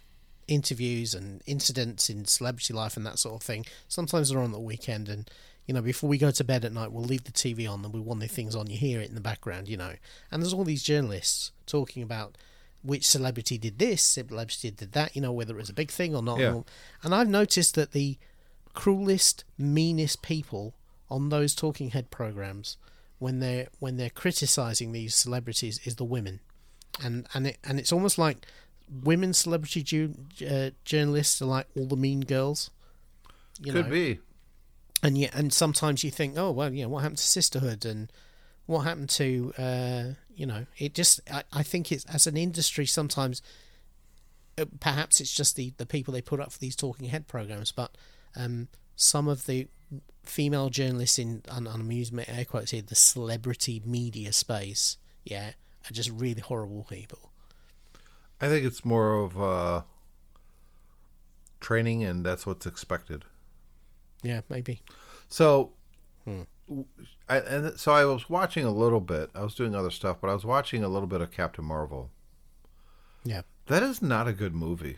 interviews and incidents in celebrity life and that sort of thing. Sometimes they're on the weekend and you know, before we go to bed at night, we'll leave the TV on and we want the things on. You hear it in the background, you know. And there's all these journalists talking about which celebrity did this, celebrity did that, you know, whether it was a big thing or not. Yeah. And I've noticed that the cruelest, meanest people on those talking head programs, when they're when they're criticizing these celebrities, is the women, and and it and it's almost like women celebrity ju- uh, journalists are like all the mean girls. You Could know? be. and yet and sometimes you think oh well you know what happened to sisterhood and what happened to uh you know it just i, I think it's as an industry sometimes uh, perhaps it's just the the people they put up for these talking head programs but um some of the female journalists in and i'm using my air quotes here the celebrity media space yeah are just really horrible people I think it's more of uh, training, and that's what's expected. yeah maybe So, Hmm. I, and so I was watching a little bit. I was doing other stuff, but I was watching a little bit of Captain Marvel. yeah That is not a good movie.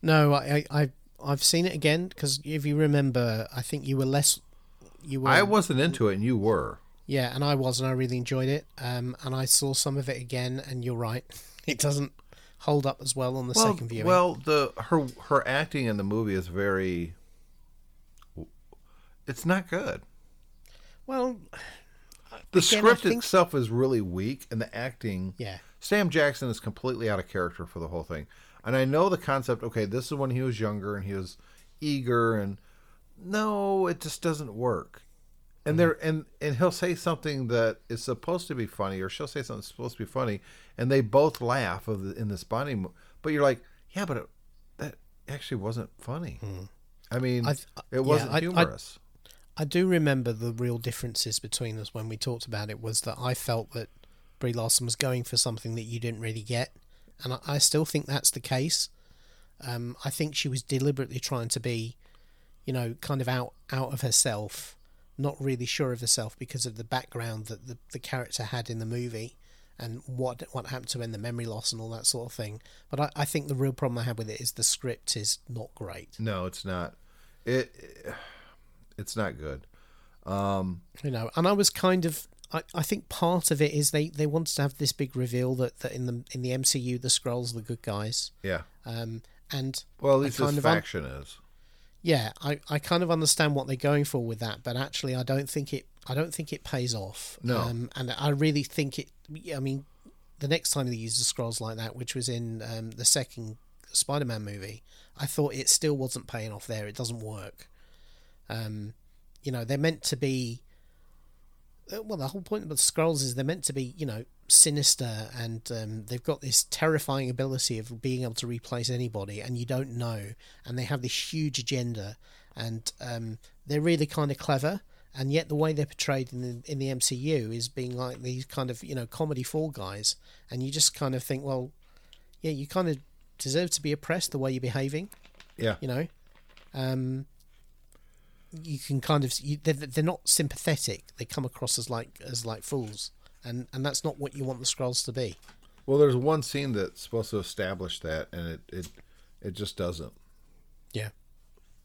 no i I- i've seen it again because if you remember i think you were less you were I wasn't into it, and you were. Yeah, and I was, and I really enjoyed it. Um, and I saw some of it again, and you're right, it doesn't hold up as well on the Well, second viewing. well, the her her acting in the movie is very. It's not good. well, The Again, script think- itself is really weak, and the acting. yeah, Sam Jackson is completely out of character for the whole thing. And I know the concept, okay, this is when he was younger and he was eager and no, it just doesn't work. And mm-hmm. there and and he'll say something that is supposed to be funny or she'll say something that's supposed to be funny and they both laugh of the, in this bonding but you're like, yeah, but it, that actually wasn't funny. Hmm. I mean, I th- uh, it wasn't I- I- humorous. I do remember the real differences between us when we talked about it was that I felt that Brie Larson was going for something that you didn't really get, and I, I still think that's the case. Um, I think she was deliberately trying to be, you know, kind of out out of herself, not really sure of herself because of the background that the, the character had in the movie and what what happened to her and the memory loss and all that sort of thing. But I, I think the real problem I have with it is the script is not great. no, it's not. It it's not good. Um, you know and i was kind of I, I think part of it is they, they wanted to have this big reveal that, that in the in the MCU the Skrulls are the good guys, Yeah. um, and Well, at I least kind this of un- is. yeah, I, I kind of understand what they're going for with that, but actually I don't think it I don't think it pays off. No. um, and I really think it. I mean, the next time they used the Skrulls like that, which was in um, the second Spider-Man movie, I thought it still wasn't paying off there. It doesn't work. Um, you know, they're meant to be. Uh, Well, the whole point of the Skrulls is they're meant to be, you know, sinister, and um, they've got this terrifying ability of being able to replace anybody, and you don't know. And they have this huge agenda, and um, they're really kind of clever. And yet, the way they're portrayed in the in the MCU is being like these kind of you know comedy fall guys, and you just kind of think, well, yeah, you kind of deserve to be oppressed the way you're behaving Yeah. you know um you can kind of you, they're, they're not sympathetic they come across as like as like fools and and that's not what you want the Skrulls to be Well, there's one scene that's supposed to establish that, and it it it just doesn't. yeah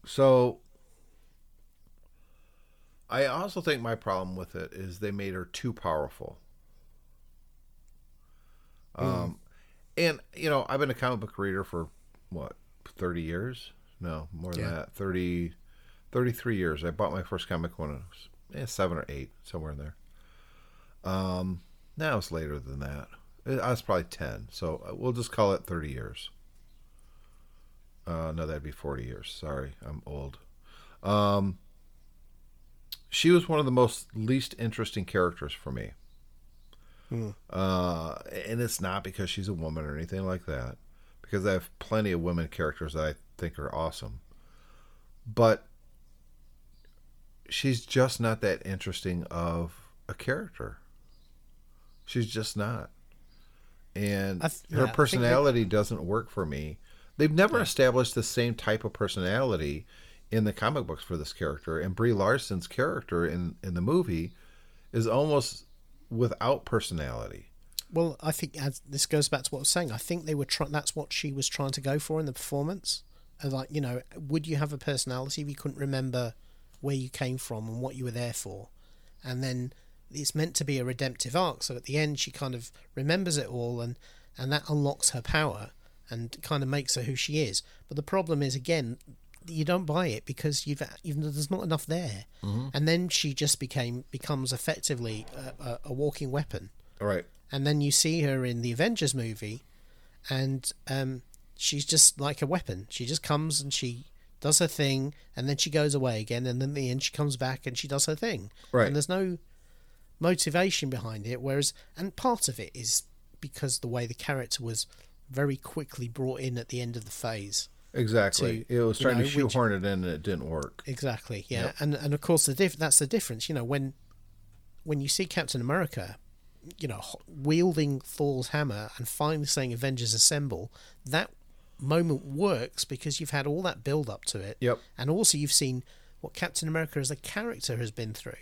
So I also think my problem with it is they made her too powerful. Um, and you know, I've been a comic book reader for what, 30 years? No, more than Yeah. that. 30 33 years. I bought my first comic when I was eh, 7 or 8, somewhere in there. Um, now it's later than that. Eh, I was probably 10, so uh, we'll just call it 30 years. Uh, no, that'd be 40 years. Sorry, I'm old. Um, she was one of the most least interesting characters for me. Uh, and it's not because she's a woman or anything like that, because I have plenty of women characters that I think are awesome. But she's just not that interesting of a character. She's just not. And th- yeah, her that- personality doesn't work for me. They've never established the same type of personality in the comic books for this character, and Brie Larson's character in in the movie is almost without personality. well i think as this goes back to what i was saying i think they were trying that's what she was trying to go for in the performance like you know would you have a personality if you couldn't remember where you came from and what you were there for. And then it's meant to be a redemptive arc. So at the end she kind of remembers it all and and that unlocks her power and kind of makes her who she is. But the problem is again you don't buy it because you've even there's not enough there. And then she just became becomes effectively a, a, a walking weapon. All right. and then you see her in the Avengers movie, and um, she's just like a weapon. She just comes and she does her thing, and then she goes away again, and then in the end she comes back and she does her thing. Right. And there's no motivation behind it. Whereas, and part of it is because the way the character was very quickly brought in at the end of the phase. Exactly. to, it was trying know, to which- shoehorn it in and it didn't work. Exactly. Yeah. Yep. And and of course the diff- that's the difference. You know when when you see Captain America, you know wielding Thor's hammer and finally saying Avengers Assemble, that moment works because you've had all that build up to it. Yep. And also you've seen what Captain America as a character has been through,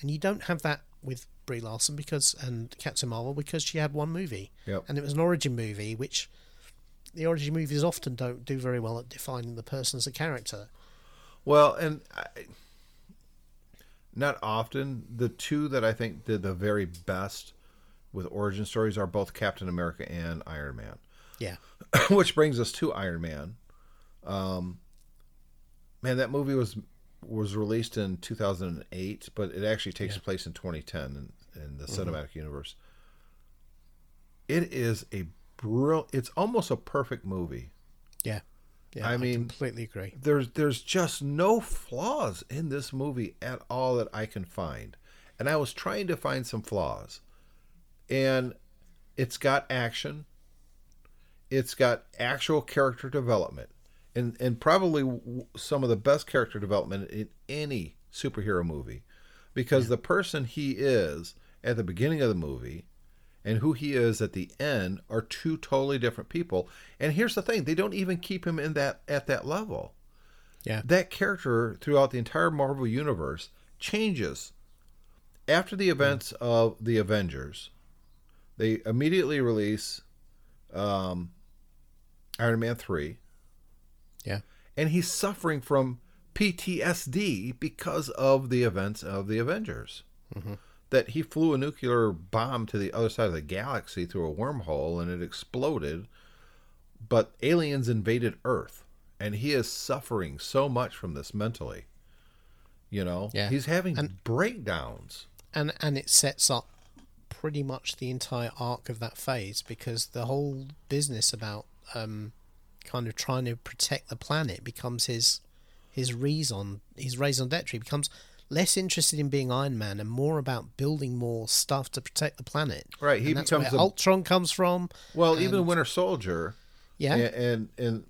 and you don't have that with Brie Larson because and Captain Marvel because she had one movie. Yep. And it was an origin movie, which the origin movies often don't do very well at defining the person as a character. Well, and I, not often. The two that I think did the very best with origin stories are both Captain America and Iron Man. Yeah. Which brings us to Iron Man. Um, man, that movie was was released in 2008, but it actually takes place in 2010 in, in the cinematic universe. It is a brill. It's almost a perfect movie. Yeah. Yeah, I I, mean- completely agree. there's there's just no flaws in this movie at all that I can find. And I was trying to find some flaws. And it's got action. It's got actual character development. And and probably some of the best character development in any superhero movie because the person he is at the beginning of the movie and who he is at the end are two totally different people. And here's the thing, they don't even keep him in that at that level Yeah. that character throughout the entire Marvel universe changes after the events of the Avengers. They immediately release um, Iron Man three, Yeah. and he's suffering from PTSD because of the events of the Avengers. Mm-hmm. that he flew a nuclear bomb to the other side of the galaxy through a wormhole and it exploded, but aliens invaded Earth, and he is suffering so much from this mentally. You know, Yeah. he's having And- breakdowns. and and it sets up pretty much the entire arc of that phase because the whole business about um, kind of trying to protect the planet becomes his his raison his raison d'etre. He becomes less interested in being Iron Man and more about building more stuff to protect the planet. Right, he And becomes where a- Ultron comes from. Well, even Winter Soldier, Yeah, and and, and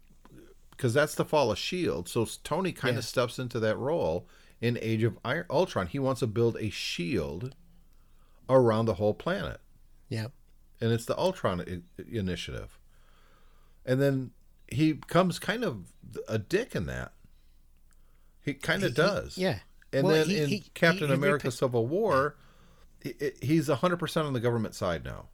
because that's the fall of Shield. So Tony kind Yeah. of steps into that role in Age of Iron, Ultron. He wants to build a shield around the whole planet, yeah, and it's the Ultron I- initiative. And then he becomes kind of a dick in that. He kind He- of he- does. yeah. And Well, then he- in he- Captain he- he America: Civil War, he- he- he's hundred percent on the government side now.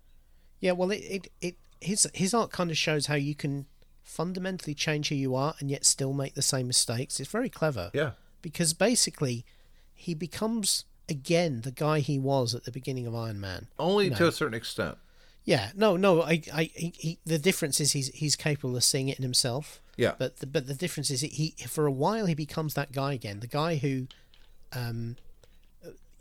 Yeah, well, it, it, it his his art kind of shows how you can fundamentally change who you are and yet still make the same mistakes. It's very clever. Yeah. Because basically, he becomes again the guy he was at the beginning of Iron Man. Only No. to a certain extent. Yeah, no, no. I, I, he, he, the difference is he's he's capable of seeing it in himself. Yeah. But the, but the difference is he for a while he becomes that guy again, the guy who, um,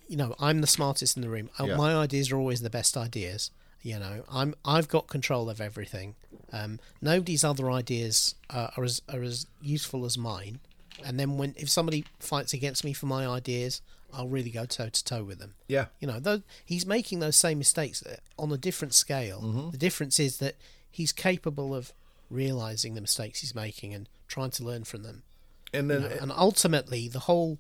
you know, I'm the smartest in the room. Yeah. My ideas are always the best ideas. You know, I'm I've got control of everything. Um, nobody's other ideas uh, are as are as useful as mine. And then when if somebody fights against me for my ideas, I'll really go toe to toe with them. Yeah. You know, though he's making those same mistakes on a different scale. The difference is that he's capable of realizing the mistakes he's making and trying to learn from them. And You then know, and ultimately, the whole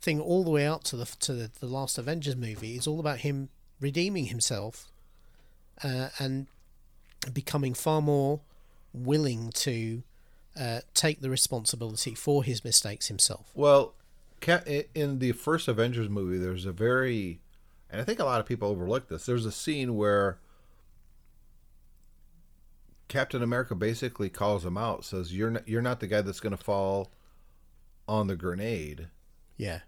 thing, all the way out to the to the, the last Avengers movie, is all about him redeeming himself uh, and becoming far more willing to uh, take the responsibility for his mistakes himself. Well, in the first Avengers movie, there's a very, and I think a lot of people overlook this. There's a scene where Captain America basically calls him out, says, "You're not, you're not the guy that's going to fall on the grenade Yeah,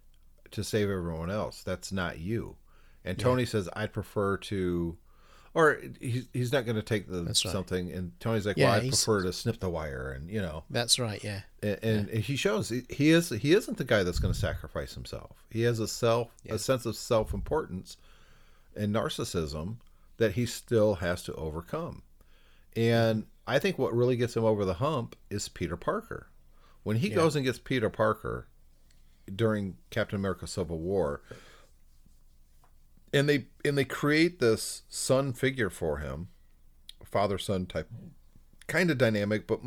to save everyone else. That's not you." And Tony says, "I'd prefer to." Or he's, he's not going to take the right. something, and Tony's like, Yeah, "Well, I prefer to snip the wire," and you know, that's right. Yeah, and, and he shows he- is he isn't the guy that's going to sacrifice himself. He has a self a sense of self importance and narcissism that he still has to overcome. And I think what really gets him over the hump is Peter Parker. When he goes and gets Peter Parker during Captain America: Civil War, and they and they create this son figure for him, father son type kind of dynamic, but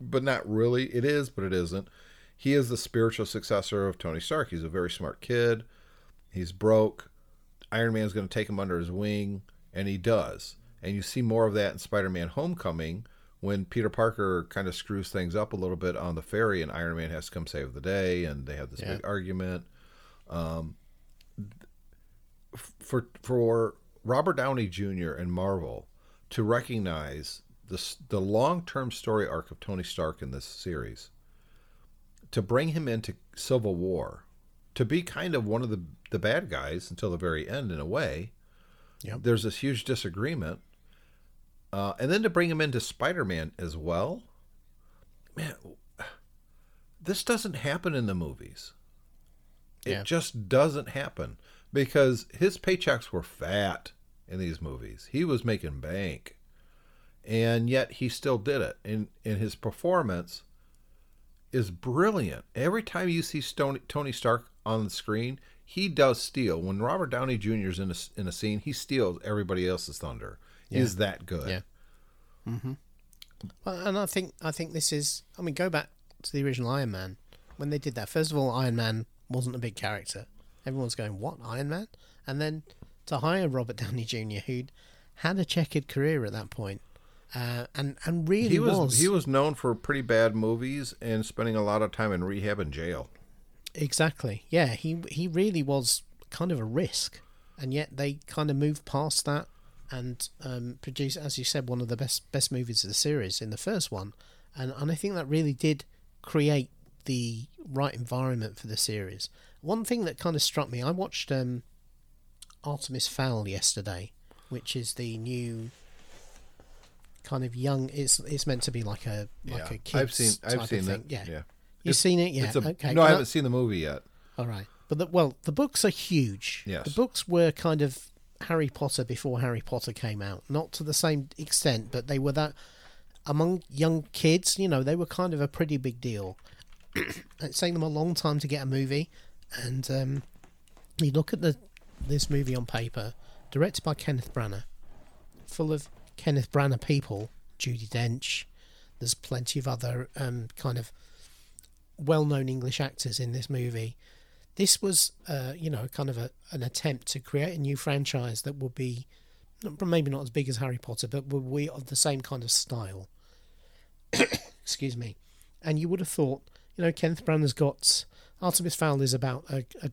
but not really. It is, but it isn't. He is the spiritual successor of Tony Stark. He's a very smart kid. He's broke. Iron Man's going to take him under his wing, and he does. And you see more of that in Spider-Man: Homecoming when Peter Parker kind of screws things up a little bit on the ferry, and Iron Man has to come save the day, and they have this Yeah. big argument. Um, for for Robert Downey Jr. and Marvel to recognize the the long term story arc of Tony Stark in this series, to bring him into Civil War, to be kind of one of the the bad guys until the very end in a way. Yep. There's this huge disagreement, uh, and then to bring him into Spider Man as well. Man, this doesn't happen in the movies. It Yeah. just doesn't happen because his paychecks were fat in these movies. He was making bank, and yet he still did it. And and his performance is brilliant. Every time you see Stone, Tony Stark on the screen, he does steal. When Robert Downey Jr. is in a, in a scene, he steals everybody else's thunder. He's that good. Yeah. Mm-hmm. Well, and I think I think this is. I mean, go back to the original Iron Man when they did that. First of all, Iron Man wasn't a big character. Everyone's going, "What Iron Man?" And then to hire Robert Downey Jr., who'd had a checkered career at that point, uh, and and really He was, was he was known for pretty bad movies and spending a lot of time in rehab and jail. Exactly. Yeah, he he really was kind of a risk, and yet they kind of moved past that and um, produced, as you said, one of the best best movies of the series in the first one, and and I think that really did create the right environment for the series. One thing that kind of struck me, I watched um, Artemis Fowl yesterday, which is the new kind of young. It's it's meant to be like a like yeah. a kids I've seen type I've seen thing. Yeah, yeah. you've It's- seen it. Yeah, a, okay. No, I haven't seen the movie yet. All right, but the, well, the books are huge. Yes. the books were kind of Harry Potter before Harry Potter came out. Not to the same extent, but they were that among young kids. You know, they were kind of a pretty big deal. it's taken them a long time to get a movie, and um, you look at the this movie on paper, directed by Kenneth Branagh, full of Kenneth Branagh people, Judi Dench. There's plenty of other um, kind of well-known English actors in this movie. This was, uh, you know, kind of a, an attempt to create a new franchise that would be maybe not as big as Harry Potter, but would be of the same kind of style. Excuse me. And you would have thought, you know, Kenneth Branagh's got Artemis Fowl is about a, a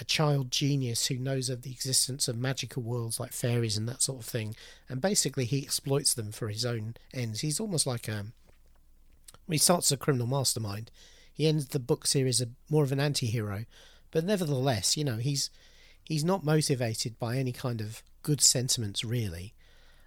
a child genius who knows of the existence of magical worlds like fairies and that sort of thing, and basically he exploits them for his own ends. He's almost like a when he starts a criminal mastermind. He ends the book series a, more of an anti-hero, but nevertheless, you know, he's he's not motivated by any kind of good sentiments really.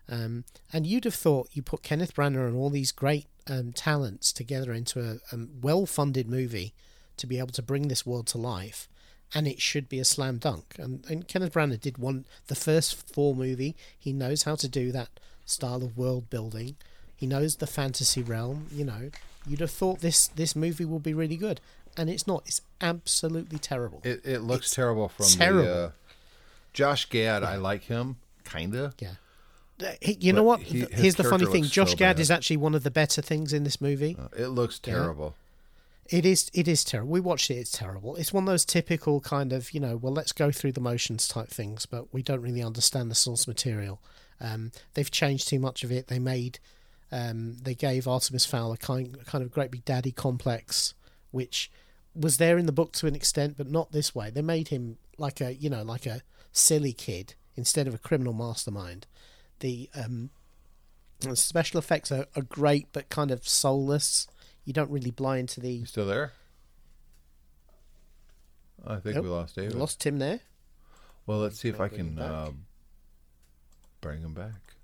Um, and you'd have thought you put Kenneth Branagh and all these great um, talents together into a, a well-funded movie to be able to bring this world to life, and it should be a slam dunk. And, and Kenneth Branagh did one the first Thor movie. He knows how to do that style of world building. He knows the fantasy realm. You know, you'd have thought this this movie will be really good, and it's not. It's absolutely terrible. It it looks It's terrible from terrible. the uh, Josh Gad. I like him, kinda. yeah. He- You know what? he- Here's the funny thing. Josh so Gad bad. is actually one of the better things in this movie. Uh, It looks terrible. It is. It is terrible. We watched it. It's terrible. It's one of those typical kind of you know, well, let's go through the motions type things, but we don't really understand the source material. Um, they've changed too much of it. They made, um, they gave Artemis Fowl a kind kind of great big daddy complex, which was there in the book to an extent, but not this way. They made him like a you know like a silly kid instead of a criminal mastermind. The um, special effects are, are great, but kind of soulless. You don't really buy into the You still there? I think Nope. we lost David. We lost Tim there. Well, let's see if I can uh, bring him back.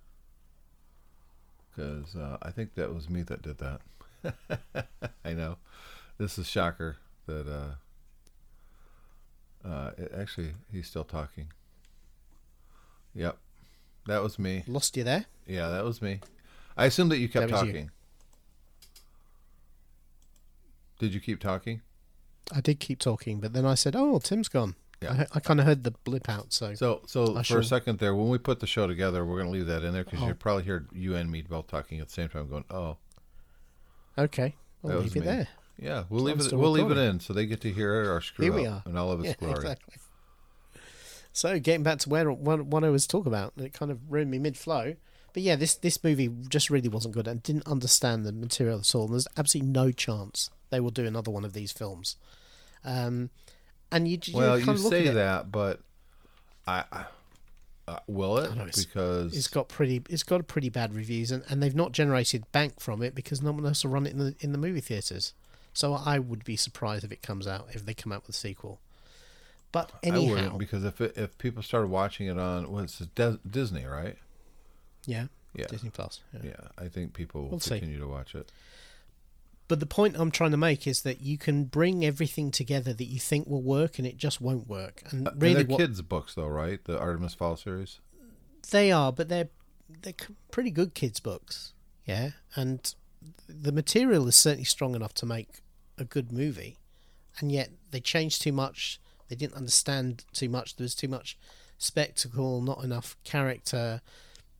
Because uh, I think that was me that did that. I know. This is shocker that. Uh, uh, it, actually, he's still talking. Yep, that was me. Lost you there. Yeah, that was me. I assumed that you kept That was you. talking. Did you keep talking? I did keep talking, but then I said, "Oh, Tim's gone." Yeah. I, I kind of heard the blip out. So, So, so I for shall- a second there, when we put the show together, we're going to leave that in there because Oh. you probably hear you and me both talking at the same time, going, "Oh, okay, I'll leave it me. there. yeah, we'll leave it. We'll leave it in, so they get to hear our screw Here we up are. in all of its Yeah, glory." exactly. So, getting back to where what, what I was talking about, it kind of ruined me mid-flow. But yeah, this this movie just really wasn't good and didn't understand the material at all. And there's absolutely no chance they will do another one of these films. Um, and you, you Well, you of look at say that, but I, I uh, will it I know, it's- because it's got pretty it's got pretty bad reviews and, and they've not generated bank from it because no one else will run it in the in the movie theaters. So I would be surprised if it comes out if they come out with a sequel. But I anyhow, wouldn't because if it, if people started watching it on what's it Disney, right? yeah, Yeah, Disney Plus. Yeah. yeah. I think people will We'll see. continue to watch it. But the point I'm trying to make is that you can bring everything together that you think will work and it just won't work. And Uh, really, and they're what kids' books, though, right? The Artemis Fowl series. they are, but they're they're pretty good kids' books. Yeah, and the material is certainly strong enough to make a good movie, and yet they changed too much. They didn't understand too much. There was too much spectacle, not enough character,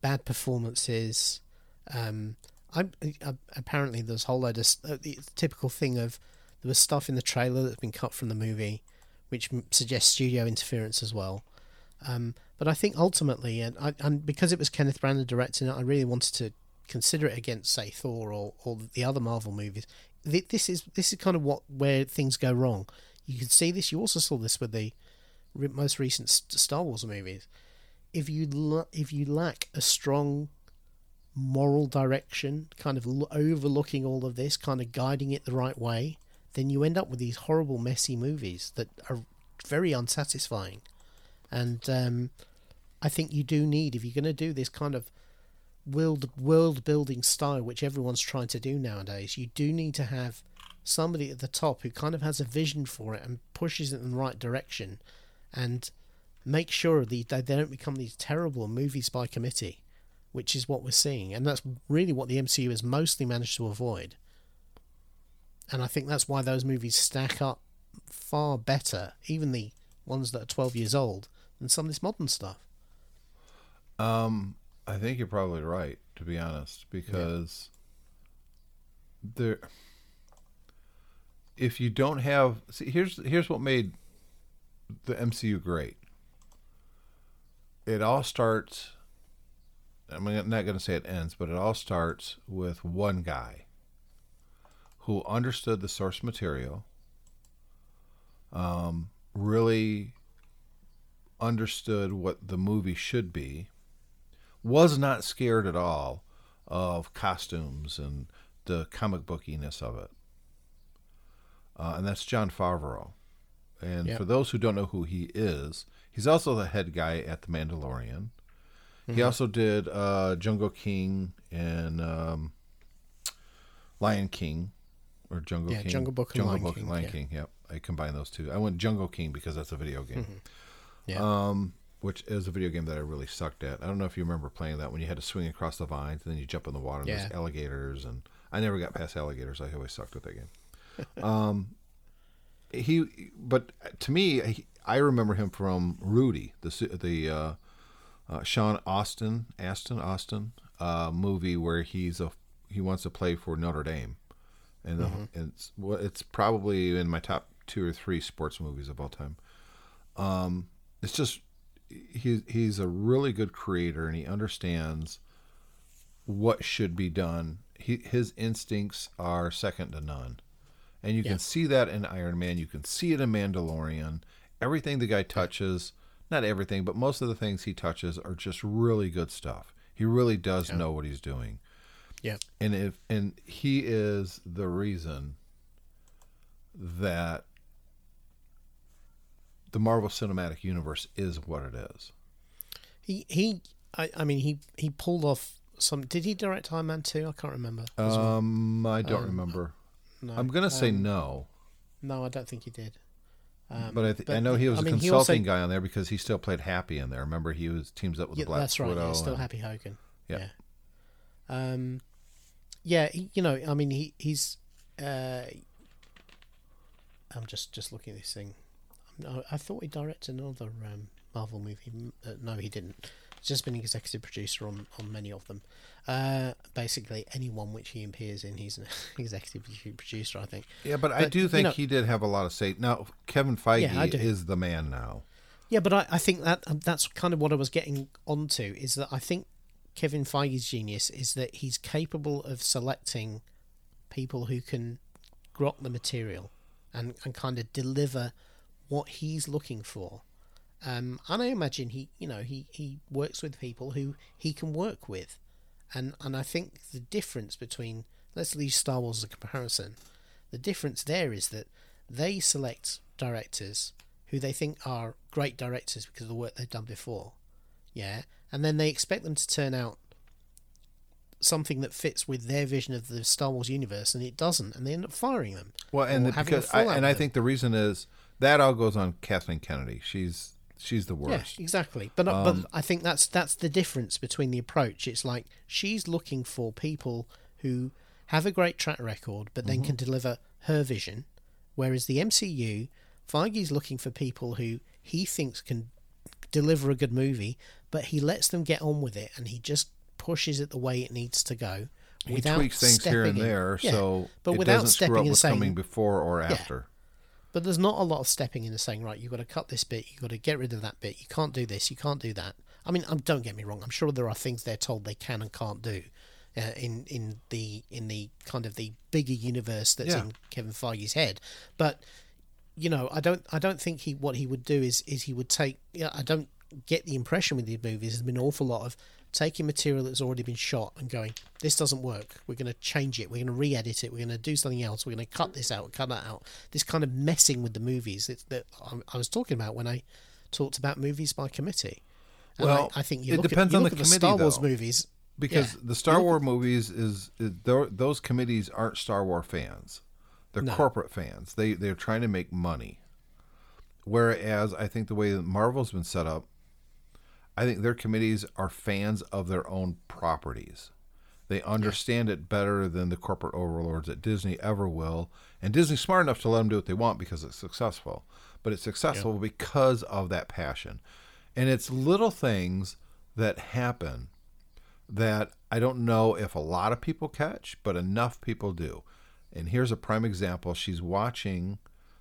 bad performances. Um, I'm uh, apparently there's a whole load of uh, the typical thing of there was stuff in the trailer that's been cut from the movie, which suggests studio interference as well. Um, but I think ultimately, and, I, and because it was Kenneth Branagh directing it, I really wanted to consider it against, say, Thor or, or the other Marvel movies. Th- This is this is kind of what where things go wrong. You can see this. You also saw this with the most recent Star Wars movies. If you if you lack a strong moral direction, kind of overlooking all of this, kind of guiding it the right way, then you end up with these horrible, messy movies that are very unsatisfying. and um, I think you do need if you're going to do this kind of world world building style, which everyone's trying to do nowadays. You do need to have somebody at the top who kind of has a vision for it and pushes it in the right direction, and make sure they they don't become these terrible movies by committee, which is what we're seeing, and that's really what the MCU has mostly managed to avoid. And I think that's why those movies stack up far better, even the ones that are 12 years old, than some of this modern stuff. Um, I think you're probably right, to be honest, because there. If you don't have, see, here's here's what made the MCU great. It all starts. I'm not going to say it ends, but it all starts with one guy who understood the source material, um, really understood what the movie should be, was not scared at all of costumes and the comic bookiness of it. Uh, and that's Jon Favreau. And Yep. for those who don't know who he is, he's also the head guy at The Mandalorian. Mm-hmm. He also did uh, Jungle King and um, Lion King, or Jungle Yeah, King. Jungle Book and Jungle Lion Book King, and Lion yeah. King. Yep, I combined those two. I went Jungle King because that's a video game. Yeah. Um, which is a video game that I really sucked at. I don't know if you remember playing that when you had to swing across the vines and then you jump in the water and Yeah. there's alligators and I never got past alligators. I always sucked at that game. um, he, but to me, he, I remember him from Rudy, the the uh, uh, Sean Austin, Aston Austin uh, movie where he's a he wants to play for Notre Dame, and uh, it's well, it's probably in my top two or three sports movies of all time. Um, it's just he he's a really good creator and he understands what should be done. He, his instincts are second to none. And you Yeah. can see that in Iron Man. You can see it in Mandalorian. Everything the guy touches, not everything, but most of the things he touches are just really good stuff. He really does know what he's doing. yeah. And if and he is the reason that the Marvel Cinematic Universe is what it is. He he. I, I mean he he pulled off some. Did he direct Iron Man two? I can't remember. as well. Um, I don't remember. no, I'm gonna say um, no, no. I don't think he did. Um, but I, th- I know he was I a mean, consulting also- guy on there because he still played Happy in there. Remember, he was teams up with Yeah, the Black that's right. Widow. Yeah, still and- Happy Hogan. Yeah. Yeah. Um, yeah. He, you know, I mean, he he's. Uh, I'm just just looking at this thing. I, I thought he directed another um, Marvel movie. Uh, no, he didn't. He's just been executive producer on, on many of them. Uh, basically, anyone which he appears in, he's an executive producer. I think. Yeah, but, I But, do you think know- he did have a lot of say. Now, Kevin Feige Yeah, is the man now. Yeah, but I, I think that um, that's kind of what I was getting onto is that I think Kevin Feige's genius is that he's capable of selecting people who can grok the material and, and kind of deliver what he's looking for. Um, and I imagine he, you know, he, he works with people who he can work with, and and I think the difference between let's use Star Wars as a comparison, the difference there is that they select directors who they think are great directors because of the work they've done before, yeah, and then they expect them to turn out something that fits with their vision of the Star Wars universe, and it doesn't, and they end up firing them. Well, and the- because I, and I think the reason is that all goes on Kathleen Kennedy. She's she's the worst. Yeah, exactly. But Um, but I think that's that's the difference between the approach. It's like she's looking for people who have a great track record, but Mm-hmm. then can deliver her vision, whereas the MCU, Feige's looking for people who he thinks can deliver a good movie, but he lets them get on with it, and he just pushes it the way it needs to go. He tweaks things here and in. there, Yeah, so but it without stepping and what's saying, coming before or after. But there's not a lot of stepping in and saying, right, you've got to cut this bit, you've got to get rid of that bit, you can't do this, you can't do that. I mean, um, don't get me wrong. I'm sure there are things they're told they can and can't do uh, in in the in the kind of the bigger universe that's Yeah. in Kevin Feige's head. But you know, I don't I don't think he what he would do is is he would take. Yeah, I don't get the impression with these movies. There's been an awful lot of taking material that's already been shot and going, this doesn't work. We're going to change it. We're going to re-edit it. We're going to do something else. We're going to cut this out, cut that out. This kind of messing with the movies it's, that I- was talking about when I talked about movies by committee. And Well, I, I think it depends at, on the at the committee, Star Wars though. movies. because Yeah. the Star Wars movies is, is those committees aren't Star Wars fans. They're No. corporate fans. They they're trying to make money. Whereas I think the way that Marvel's been set up, I think their committees are fans of their own properties. They understand it better than the corporate overlords at Disney ever will. And Disney's smart enough to let them do what they want because it's successful. But it's successful because of that passion. And it's little things that happen that I don't know if a lot of people catch, but enough people do. And here's a prime example. She's watching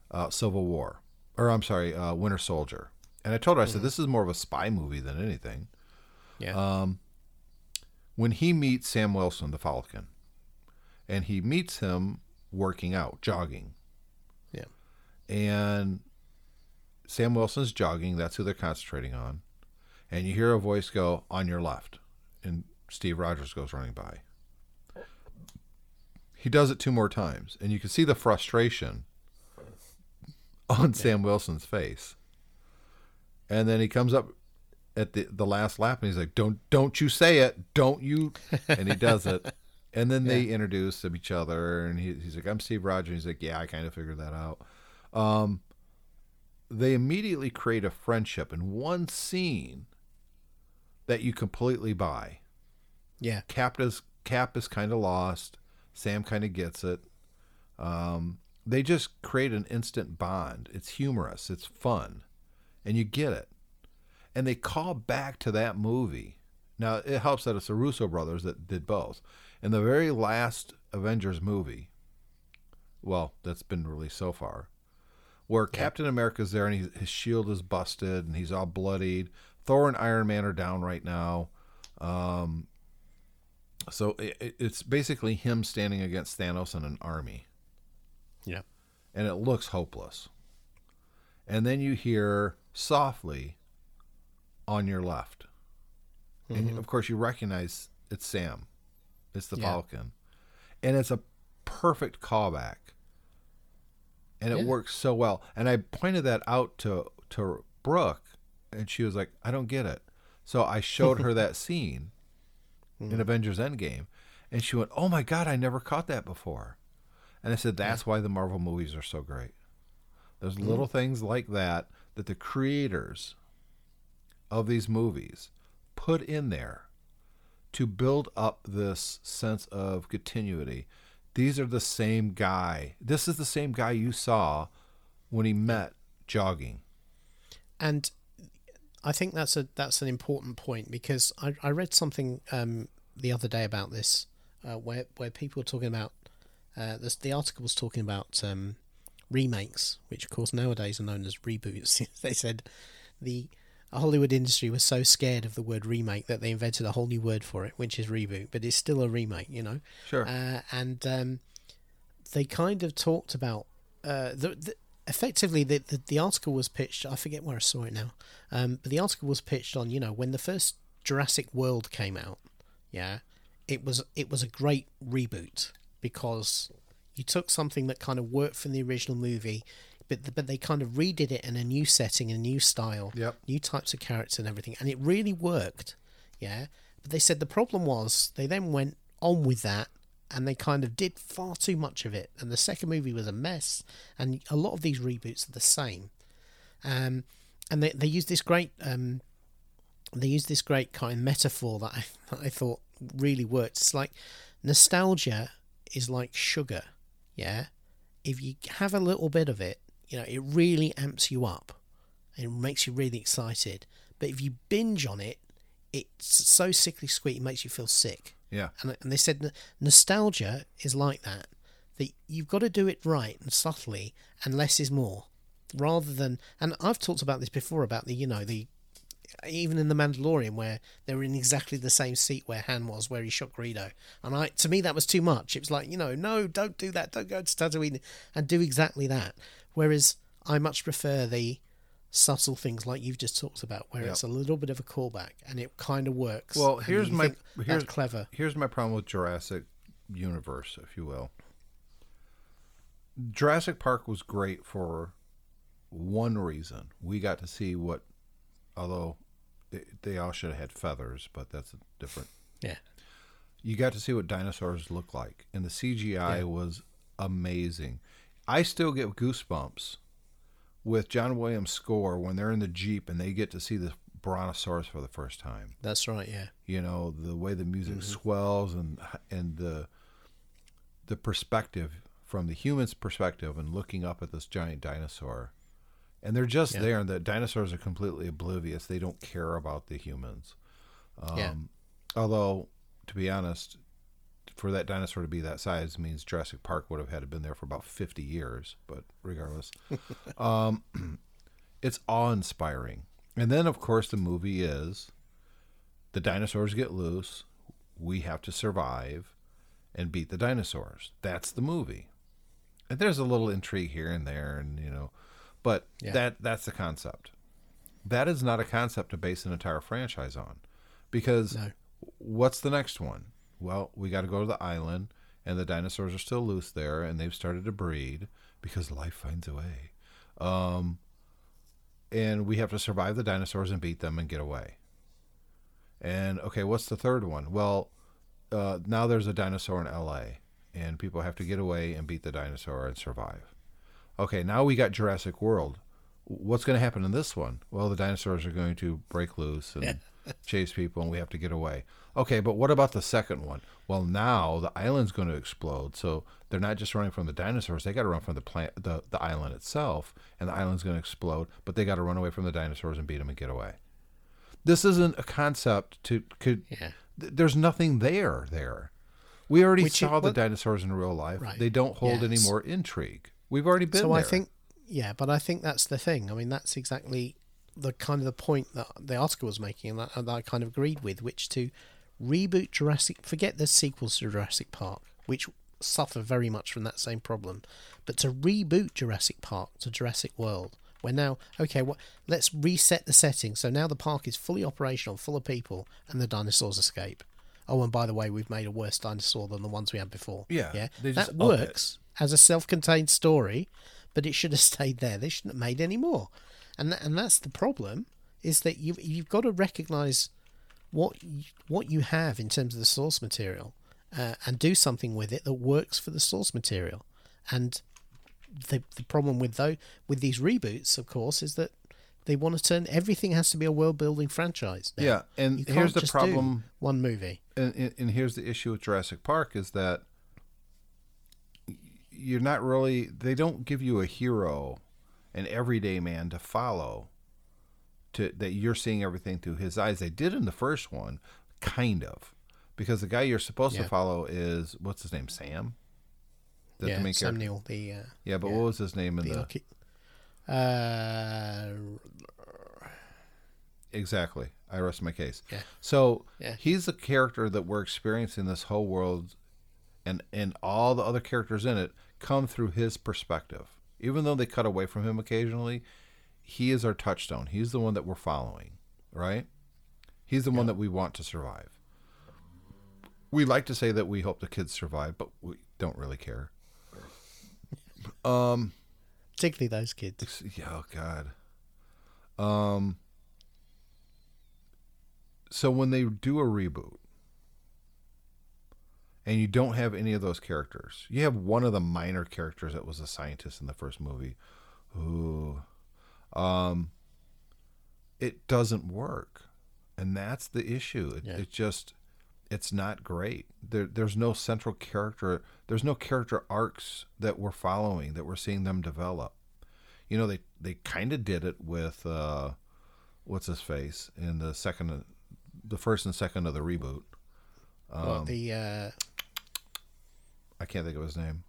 uh, Civil War, or I'm sorry, uh, Winter Soldier. And I told her, I said, mm-hmm. this is more of a spy movie than anything. Yeah. Um, when he meets Sam Wilson, the Falcon, and he meets him working out, jogging, yeah. and Sam Wilson's jogging. That's who they're concentrating on. And you hear a voice go, on your left. And Steve Rogers goes running by. He does it two more times. And you can see the frustration on Sam Wilson's face. And then he comes up at the, the last lap and he's like, Don't don't you say it. Don't you and he does it. And then they introduce each other and he, he's like, I'm Steve Rogers. And He's like, Yeah, I kind of figured that out Um, they immediately create a friendship in one scene that you completely buy. Yeah. Cap is Cap is kind of lost. Sam kind of gets it. Um, they just create an instant bond. It's humorous. It's fun, and you get it. And they call back to that movie. Now it helps that it's the Russo brothers that did both. In the very last Avengers movie, well, that's been released so far, where Captain America's there and he, his shield is busted and he's all bloodied. Thor and Iron Man are down right now. Um, so it- it's basically him standing against Thanos and an army, Yeah. and it looks hopeless. And then you hear softly on your left. And mm-hmm. of course, you recognize it's Sam, it's the Yeah. Falcon. And it's a perfect callback. And it Yeah. works so well. And I pointed that out to, to Brooke, and she was like, I don't get it. So I showed her that scene in mm-hmm. Avengers Endgame, and she went, "Oh my God, I never caught that before." And I said, "That's why the Marvel movies are so great. There's little things like that that the creators of these movies put in there to build up this sense of continuity. These are the same guy. This is the same guy you saw when he met jogging. and I think that's a that's an important point because I, I read something um, the other day about this uh, where where people were talking about uh, this, the article was talking about um, remakes, which of course nowadays are known as reboots. they said the Hollywood industry was so scared of the word remake that they invented a whole new word for it, which is reboot, but it's still a remake, you know. Sure. Uh, and um, they kind of talked about uh, the, the effectively the, the the article was pitched. I forget where I saw it now, um, but the article was pitched on you know when the first Jurassic World came out. Yeah, it was it was a great reboot because you took something that kind of worked from the original movie. But, but they kind of redid it in a new setting, a new style, Yep. new types of characters and everything, and it really worked. Yeah, but they said the problem was they then went on with that and they kind of did far too much of it, and the second movie was a mess. And a lot of these reboots are the same. Um, and they they use this great um, they use this great kind of metaphor that I, that I thought really worked. It's like nostalgia is like sugar, yeah. If you have a little bit of it, you know, it really amps you up. It makes you really excited. But if you binge on it, it's so sickly sweet it makes you feel sick. Yeah. And, and they said nostalgia is like that. That you've got to do it right and subtly, and less is more. Rather than, and I've talked about this before about the, you know, the, even in the Mandalorian where they were in exactly the same seat where Han was, where he shot Greedo, and I, to me, that was too much. It was like, you know, no, don't do that, don't go to Tatooine, and do exactly that. Whereas I much prefer the subtle things like you've just talked about, where Yeah. it's a little bit of a callback and it kind of works. Well, here's my here's clever. Here's my problem with Jurassic Universe, if you will. Jurassic Park was great for one reason. We got to see what although it, they all should have had feathers, but that's different. Yeah. You got to see what dinosaurs look like, and the CGI Yeah. was amazing. I still get goosebumps with John Williams' score when they're in the jeep and they get to see the brontosaurus for the first time. That's right. Yeah. You know the way the music Mm-hmm. swells and and the the perspective from the human's perspective and looking up at this giant dinosaur. And they're just Yeah. there, and the dinosaurs are completely oblivious. They don't care about the humans. Um, Yeah. Although, to be honest, for that dinosaur to be that size means Jurassic Park would have had to been there for about 50 years. But regardless, um, it's awe inspiring. And then, of course, the movie is the dinosaurs get loose. We have to survive and beat the dinosaurs. That's the movie. And there's a little intrigue here and there, and you know, but Yeah. that that's the concept. That is not a concept to base an entire franchise on, because No. what's the next one? Well, we got to go to the island, and the dinosaurs are still loose there, and they've started to breed because life finds a way. Um, and we have to survive the dinosaurs and beat them and get away. And okay, what's the third one? Well, uh, now there's a dinosaur in L.A. and people have to get away and beat the dinosaur and survive. Okay, now we got Jurassic World. What's going to happen in this one? Well, the dinosaurs are going to break loose and chase people, and we have to get away. Okay, but what about the second one? Well, now the island's going to explode, so they're not just running from the dinosaurs; they got to run from the plant, the the island itself, and the island's going to explode. But they got to run away from the dinosaurs and beat them and get away. This isn't a concept to could. Yeah. th- There's nothing there. There, we already Which it- saw the dinosaurs in real life. Right. They don't hold any more intrigue. We've already been so there. I think, yeah, but I think that's the thing. I mean, that's exactly the kind of the point that the article was making, and that, and that I kind of agreed with, which to reboot Jurassic, forget the sequels to Jurassic Park, which suffer very much from that same problem, but to reboot Jurassic Park to Jurassic World, where now, okay, what? Let's reset the setting. So now the park is fully operational, full of people, and the dinosaurs escape. Oh, and by the way, we've made a worse dinosaur than the ones we had before. Yeah, yeah, that works as a self-contained story, but it should have stayed there. They shouldn't have made any more, and tha- and that's the problem. Is that you you've got to recognise what you, what you have in terms of the source material, uh, and do something with it that works for the source material. And the the problem with though with these reboots, of course, is that they want to turn everything has to be a world building franchise. now. Yeah, and here's the problem. one movie. and, and, and here's the issue with Jurassic Park is that you're not really they don't give you a hero an everyday man to follow to that you're seeing everything through his eyes they did in the first one kind of because the guy you're supposed Yeah. to follow is what's his name sam That's yeah, the main Sam character Neill, the uh, yeah but yeah. what was his name in the the uh, Exactly. I rest my case. Yeah. So Yeah. he's the character that we're experiencing this whole world, and and all the other characters in it come through his perspective. Even though they cut away from him occasionally, he is our touchstone. He's the one that we're following, right? He's the one that we want to survive. We like to say that we hope the kids survive, but we don't really care. Um. particularly those kids. Yeah, oh God. Um. So when they do a reboot, and you don't have any of those characters, you have one of the minor characters that was a scientist in the first movie. Ooh, um, it doesn't work, and that's the issue. It, Yeah. it just, it's not great. There, there's no central character. There's no character arcs that we're following that we're seeing them develop you know they they kind of did it with uh what's his face in the second the first and second of the reboot Um, What, the uh, i can't think of his name.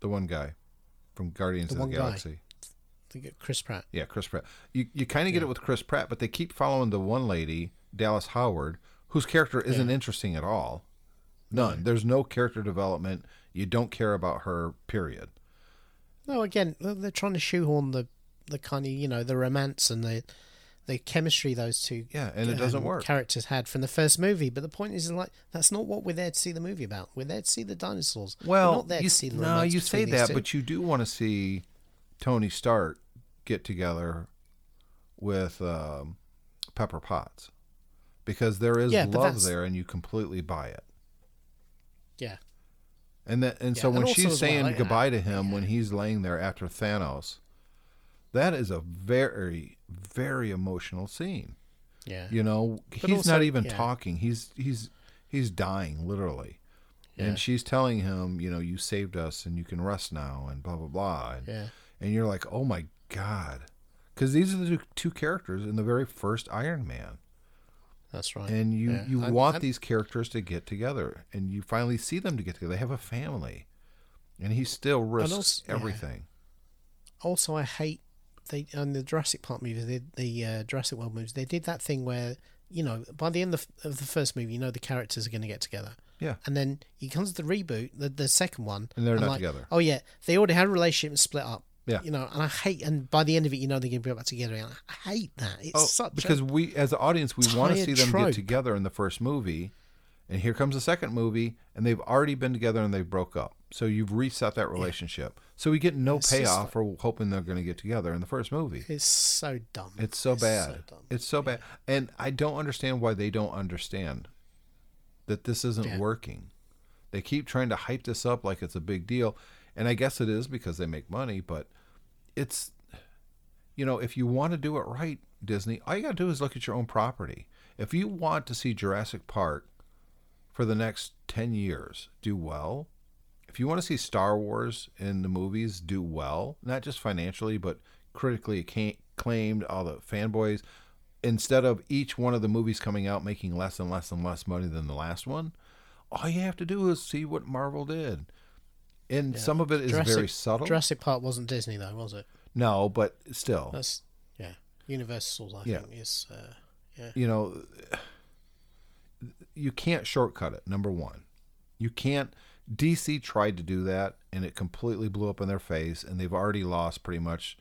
The one guy from guardians The of the one guy. galaxy. The Chris Pratt. yeah chris pratt. You, you kind of get it with chris pratt but they keep following the one lady dallas howard whose character isn't interesting at all. None. There's no character development. You don't care about her period. No, again, they're they're trying to shoehorn the the kind of you know the romance and the the chemistry those two yeah and it doesn't um, work characters had from the first movie. But the point is, like, that's not what we're there to see the movie about. We're there to see the dinosaurs. we're Well, not there you, to see the no, you say that, but you do want to see Tony Stark get together with um, Pepper Potts because there is Yeah, love there, and you completely buy it. Yeah. And that, and Yeah, so when also she's as well, saying goodbye to him when he's laying there after Thanos, that is a very, very emotional scene. Yeah. You know, But he's also- not even yeah. talking. He's he's he's dying literally. Yeah. And she's telling him, you know, you saved us and you can rest now and blah blah blah. And, Yeah. and you're like, "Oh my god." Cuz these are the two- characters in the very first Iron Man. That's right. And you Yeah. you And- want and- these characters to get together and you finally see them to get together. They have a family. And he still risks also- everything. also I hate they on the Jurassic Park movies, the, the uh, Jurassic World movies. They did that thing where you know by the end of, of the first movie, you know the characters are going to get together, Yeah. and then he comes to the reboot, the, the second one, And they're I'm not like, together. Oh yeah, they already had a relationship and split up. Yeah. you know, and I hate, and by the end of it, you know they're going to be back together. And I hate that. It's Oh, such because we, as an audience, we want to see them trope. get together in the first movie, and here comes the second movie, and they've already been together and they broke up. So you've reset that relationship. So we get no It's payoff like- for hoping they're going to get together in the first movie. it's so dumb. It's so bad. dumb. it's so bad, and I don't understand why they don't understand that this isn't Yeah. working. They keep trying to hype this up like it's a big deal, and I guess it is because they make money. But it's, you know, if you want to do it right, Disney, all you got to do is look at your own property. If you want to see Jurassic Park for the next ten years do well, if you want to see Star Wars in the movies do well, not just financially, but critically acclaimed, all the fanboys, instead of each one of the movies coming out making less and less and less money than the last one, all you have to do is see what Marvel did. And some of it is Jurassic, very subtle. Jurassic Park wasn't Disney though, was it? no, but still, That's yeah. Universal, I Yeah. think, is uh, yeah. you know, you can't shortcut it. Number one, you can't. DC tried to do that, and it completely blew up in their face, and they've already lost pretty much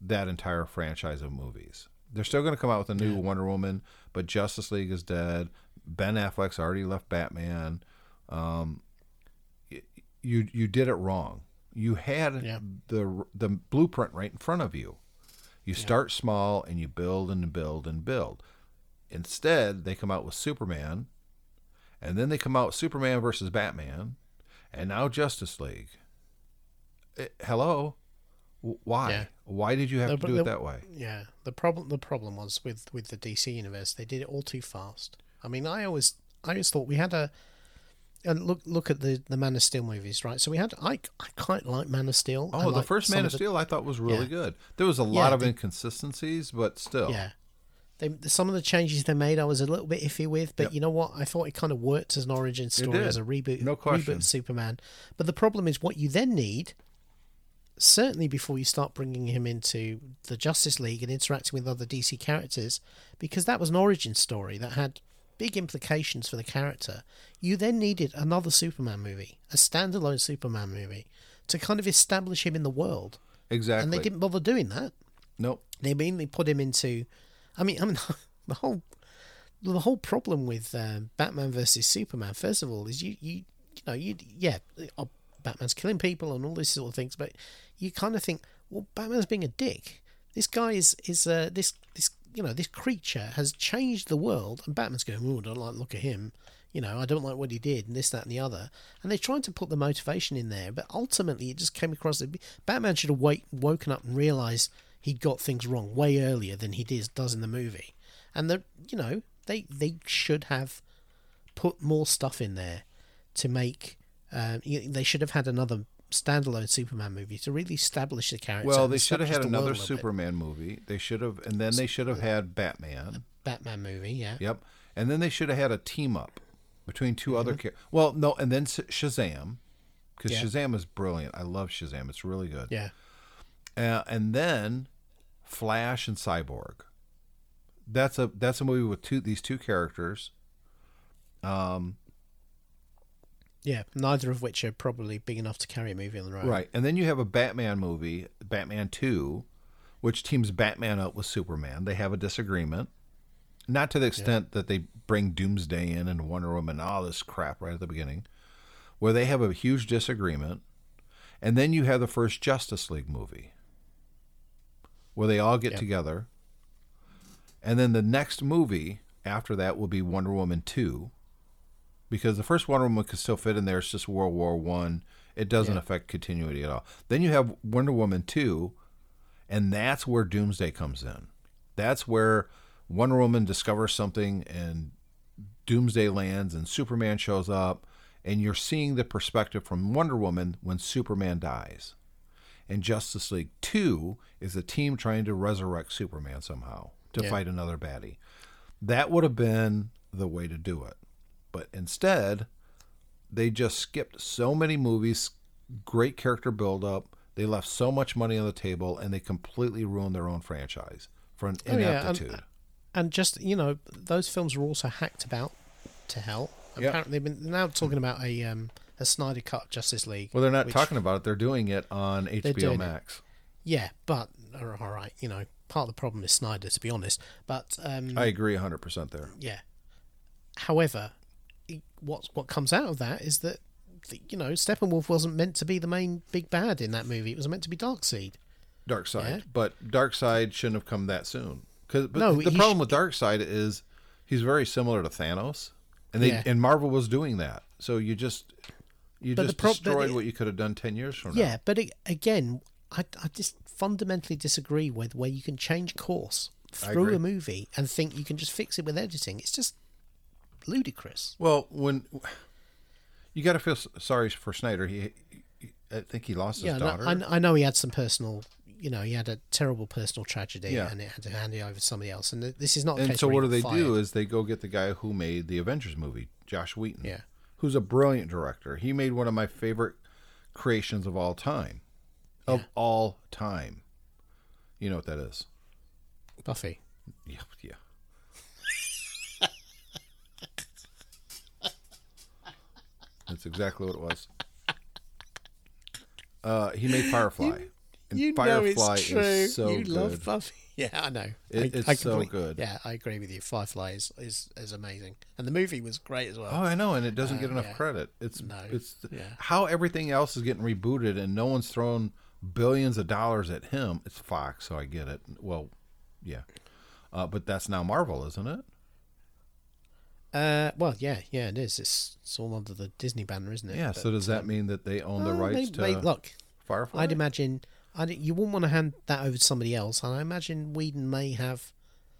that entire franchise of movies. They're still going to come out with a new Wonder Woman, but Justice League is dead. Ben Affleck's already left Batman. Um, you you did it wrong. You had Yeah. the the blueprint right in front of you. You start small and you build and build and build. Instead, they come out with Superman, and then they come out Superman versus Batman, and now Justice League. Eh, hello, why? Yeah. Why did you have No, to do it that way? Yeah, the problem the problem was with with the DC universe. They did it all too fast. I mean, I always I always thought we had a and look look at the the Man of Steel movies, right? So we had I I quite like Man of Steel. Oh, the first Man of the- Steel I thought was really Yeah. good. There was a lot Yeah, of they- inconsistencies, but still. Yeah. They, some of the changes they made, I was a little bit iffy with, but Yep. you know what? I thought it kind of worked as an origin story, as a reboot, No reboot question. of Superman. But the problem is, what you then need, certainly before you start bringing him into the Justice League and interacting with other DC characters, because that was an origin story that had big implications for the character. You then needed another Superman movie, a standalone Superman movie, to kind of establish him in the world, Exactly. and they didn't bother doing that Nope. they mainly put him into i mean i mean the whole the whole problem with uh, batman versus superman first of all is you you you know you yeah oh, batman's killing people and all these sort of things but you kind of think well batman's being a dick. This guy is is uh, this this you know this creature has changed the world and batman's going oh i don't like look at him. You know i don't like what he did and this that and the other. And they're trying to put the motivation in there but ultimately it just came across that batman should have woken up and realized he'd got things wrong way earlier than he does does in the movie and that you know they they should have put more stuff in there to make uh, they should have had another standalone Superman movie to really establish the character. Well, they should have had another. Superman movie. They should have, and then they should have had Batman. Batman movie, yeah. Yep. And then they should have had a team up between 2 other Mm-hmm. characters. Well, no, and then Shazam, because Yeah. Shazam is brilliant. I love Shazam. It's really good. Yeah. Uh, and then Flash and Cyborg. That's a that's a movie with two these two characters. Um, Yeah, neither of which are probably big enough to carry a movie on the road. Right. And then you have a Batman movie, Batman 2, which teams Batman up with Superman. They have a disagreement. Not to the extent that they bring Doomsday in and Wonder Woman and all this crap right at the beginning, where they have a huge disagreement. And then you have the first Justice League movie, where they all get Yep. together And then the next movie after that will be Wonder Woman 2 because the first Wonder Woman could still fit in there. It's just World War 1. It doesn't Yeah. affect continuity at all. Then you have Wonder Woman 2 and that's where Doomsday comes in. That's where Wonder Woman discovers something and Doomsday lands and Superman shows up and you're seeing the perspective from Wonder Woman when Superman dies. And Justice League 2 is a team trying to resurrect Superman somehow to Yeah. fight another baddie. That would have been the way to do it. But instead, they just skipped so many movies, great character build up. They left so much money on the table and they completely ruined their own franchise for an Oh, yeah, and- ineptitude. And just you know, those films were also hacked about to hell. Apparently, they've been now talking about a um, a Snyder cut Justice League. well, they're not which- talking about it. They're doing it on HBO doing it. Max. Yeah, but all right, you know, part of the problem is Snyder, to be honest. But um, I agree 100% there. yeah. However, what what comes out of that is that the, you know Steppenwolf wasn't meant to be the main big bad in that movie. It was meant to be Darkseid. Dark Side, Yeah. but Darkseid shouldn't have come that soon. Cause, No, the problem sh- with Darkseid is he's very similar to Thanos, and they Yeah. and Marvel was doing that. So you just you But just but destroyed it- what you could have done ten years from Yeah, now. Yeah, but it, again, I, I just fundamentally disagree with where you can change course through a movie and think you can just fix it with editing. It's just ludicrous. Well, when you got to feel sorry for Snyder, he, he I think he lost his Yeah, no, daughter. I, I know he had some personal, you know, he had a terrible personal tragedy Yeah. and it had to hand it over to somebody else. And this is not. A and so what do they got do is they go get the guy who made the Avengers movie, Joss Whedon. Yeah. Who's a brilliant director. He made one of my favorite creations of all time. Of Yeah. all time. You know what that is? Buffy. Yeah, yeah. That's exactly what it was. Uh, he made Firefly. and you Firefly know it's true. is so you good. love Buffy. Yeah, I know. It- I, it's I so good. Yeah, I agree with you. Firefly is, is, is amazing, and the movie was great as well. Oh, I know, and it doesn't get Uh, enough yeah. credit. It's No, it's yeah. how everything else is getting rebooted, and no one's thrown billions of dollars at him. It's Fox, so I get it. Well, yeah, uh, but that's now Marvel, isn't it? Uh, well, yeah, yeah, it is. It's, it's all under the Disney banner, isn't it? Yeah. so does that um, mean that they own the rights to look, Firefly? I'd imagine I'd, you wouldn't want to hand that over to somebody else, and I imagine Whedon may have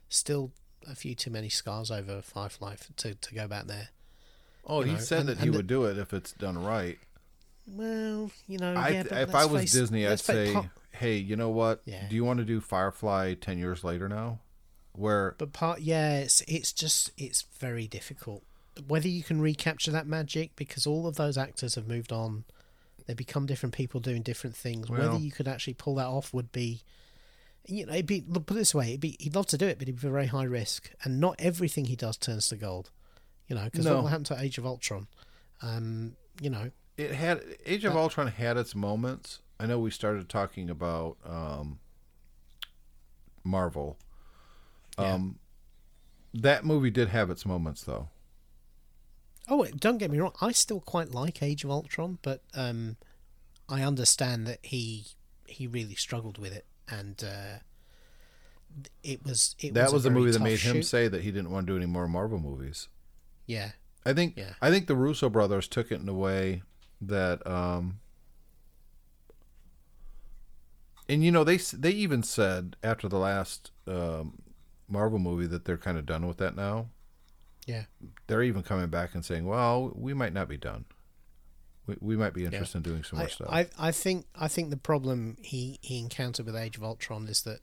still a few too many scars over Firefly to, to go back there. oh, you he know, said and- that he the- would do it if it's done right. Well, you know, I, yeah, if I was face- Disney, I'd say, part- hey, you know what? Yeah. Do you want to do Firefly ten years later now? Where But part, yeah, it's it's just it's very difficult whether you can recapture that magic because all of those actors have moved on. They become different people doing different things. Well- whether you could actually pull that off would be, you know, it'd be look, put it this way: it'd be he'd love to do it, but it'd be very high risk, and not everything he does turns to gold. You know, because No. what will happen to Age of Ultron? Um, you know, it had Age of That- Ultron had its moments. I know we started talking about um, Marvel. Yeah. Um, that movie did have its moments, though. Oh, don't get me wrong. I still quite like Age of Ultron, but um, I understand that he he really struggled with it, and uh, it was it that was, was a the movie that made him say that he didn't want to do any more Marvel movies. Yeah, I think Yeah. I think the Russo brothers took it in a way that um and you know they they even said after the last um, Marvel movie that they're kind of done with that now. Yeah, They're even coming back and saying, "Well, we might not be done. We, we might be interested in doing some more I, stuff." I I think I think the problem he, he encountered with Age of Ultron is that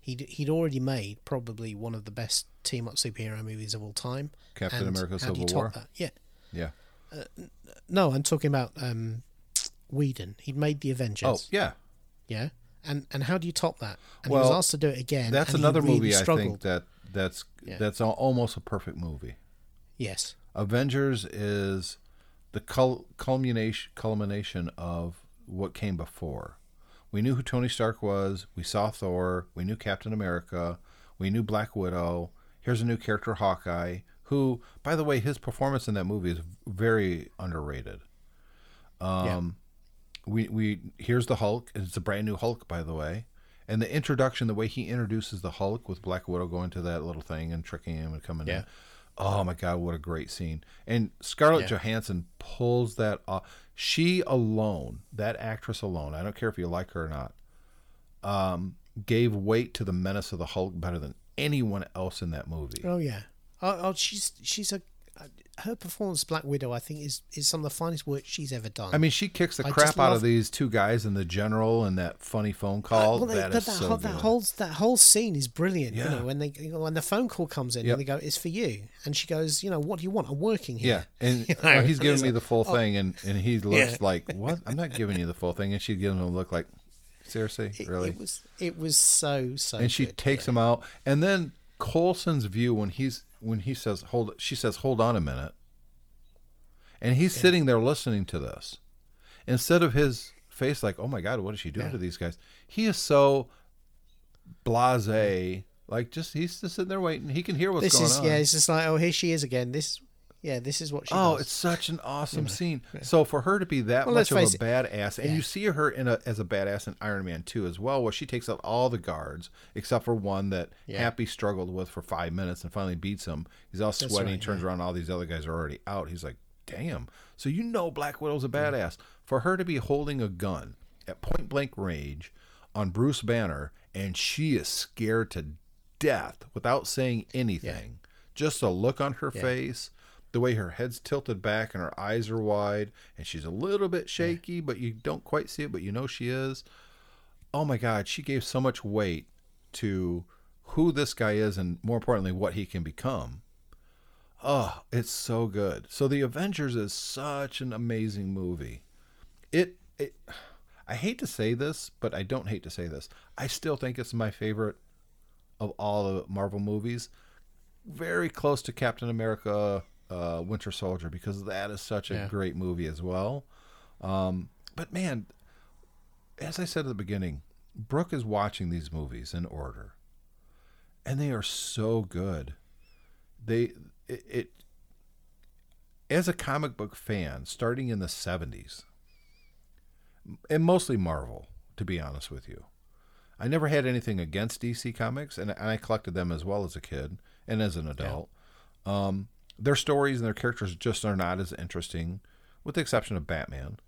he'd he'd already made probably one of the best team up superhero movies of all time. Captain and America: how do you Civil War. that? Yeah, Yeah. no, I'm talking about um, Whedon. He'd made the Avengers. Oh, yeah. Yeah, and and how do you top that? And he was asked to do it again. That's another really movie I think that that's Yeah. that's almost a perfect movie. Yes. Avengers is the cul- culmination culmination of what came before. We knew who Tony Stark was. We saw Thor. We knew Captain America. We knew Black Widow. Here's a new character, Hawkeye, who, by the way, his performance in that movie is very underrated. Um, we we here's the Hulk. It's a brand new Hulk, by the way, And the introduction, the way he introduces the Hulk with Black Widow going to that little thing and tricking him and coming Yeah. in. Oh my God, what a great scene. And Scarlett Yeah. Johansson pulls that off. She alone, that actress alone, I don't care if you like her or not, um, gave weight to the menace of the Hulk better than anyone else in that movie. Oh yeah. Oh, oh she's she's a her performance Black Widow I think is is some of the finest work she's ever done. I mean, she kicks the I crap out of these two guys and the general and that funny phone call. Well, they- that is that, so whole, that whole that whole scene is brilliant. Yeah. You know, when they when the phone call comes in Yep. and they go, "It's for you," and she goes, "You know, what do you want? I'm working here." Yeah, here." and You uh, know, he's giving me the full oh. thing, and, and he looks Yeah. like, "What? I'm not giving you the full thing." And she gives him a look like, "Seriously, It, really?" it was it was so so. and she good, takes him out, and then Coulson's view when he's when he says, "Hold," she says, "Hold on a minute," and he's sitting there listening to this, instead of his face like, "Oh my God, what is she doing Yeah. to these guys?" He is so blasé, like just he's just sitting there waiting. He can hear what's This going is on. yeah. It's just like, oh, here she is again. This yeah. This is what she. Oh, does. it's such an awesome scene. So for her to be that Well, much of a it. badass, and Yeah. you see her in a, as a badass in Iron Man 2 as well, where she takes out all the guards except for one that Yeah. Happy struggled with for five minutes and finally beats him. He's all sweaty. he right, turns around, all these other guys are already out. He's like, "Damn!" So you know Black Widow's a badass. For her to be holding a gun at point blank range on Bruce Banner, and she is scared to death without saying anything. Just a look on her face, the way her head's tilted back and her eyes are wide, and she's a little bit shaky, but you don't quite see it, but you know she is. Oh my God, she gave so much weight to who this guy is, and more importantly, what he can become. Oh, it's so good. So the Avengers is such an amazing movie. It it I hate to say this, but I don't hate to say this. I still think it's my favorite of all the Marvel movies. Very close to Captain America uh, Winter Soldier because that is such a Yeah. great movie as well. Um, but man, as I said at the beginning, Brooke is watching these movies in order, and they are so good. They it, it as a comic book fan, starting in the seventies, and mostly Marvel, to be honest with you. I never had anything against DC Comics, and, and I collected them as well as a kid and as an adult. Um, their stories and their characters just are not as interesting, with the exception of Batman.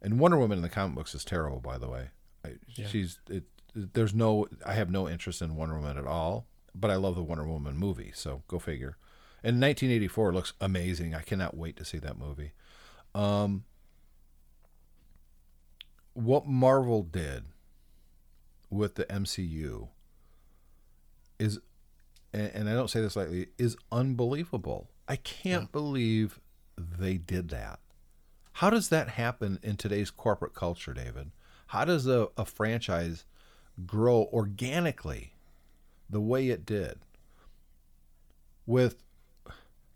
And Wonder Woman in the comic books is terrible, by the way. I, She's it. There's no. I have no interest in Wonder Woman at all, but I love the Wonder Woman movie. So go figure. And 1984 looks amazing. I cannot wait to see that movie. Um, what Marvel did with the MCU is, and, and I don't say this lightly, is unbelievable. I can't believe they did that. How does that happen in today's corporate culture, David? How does a, a franchise grow organically the way it did with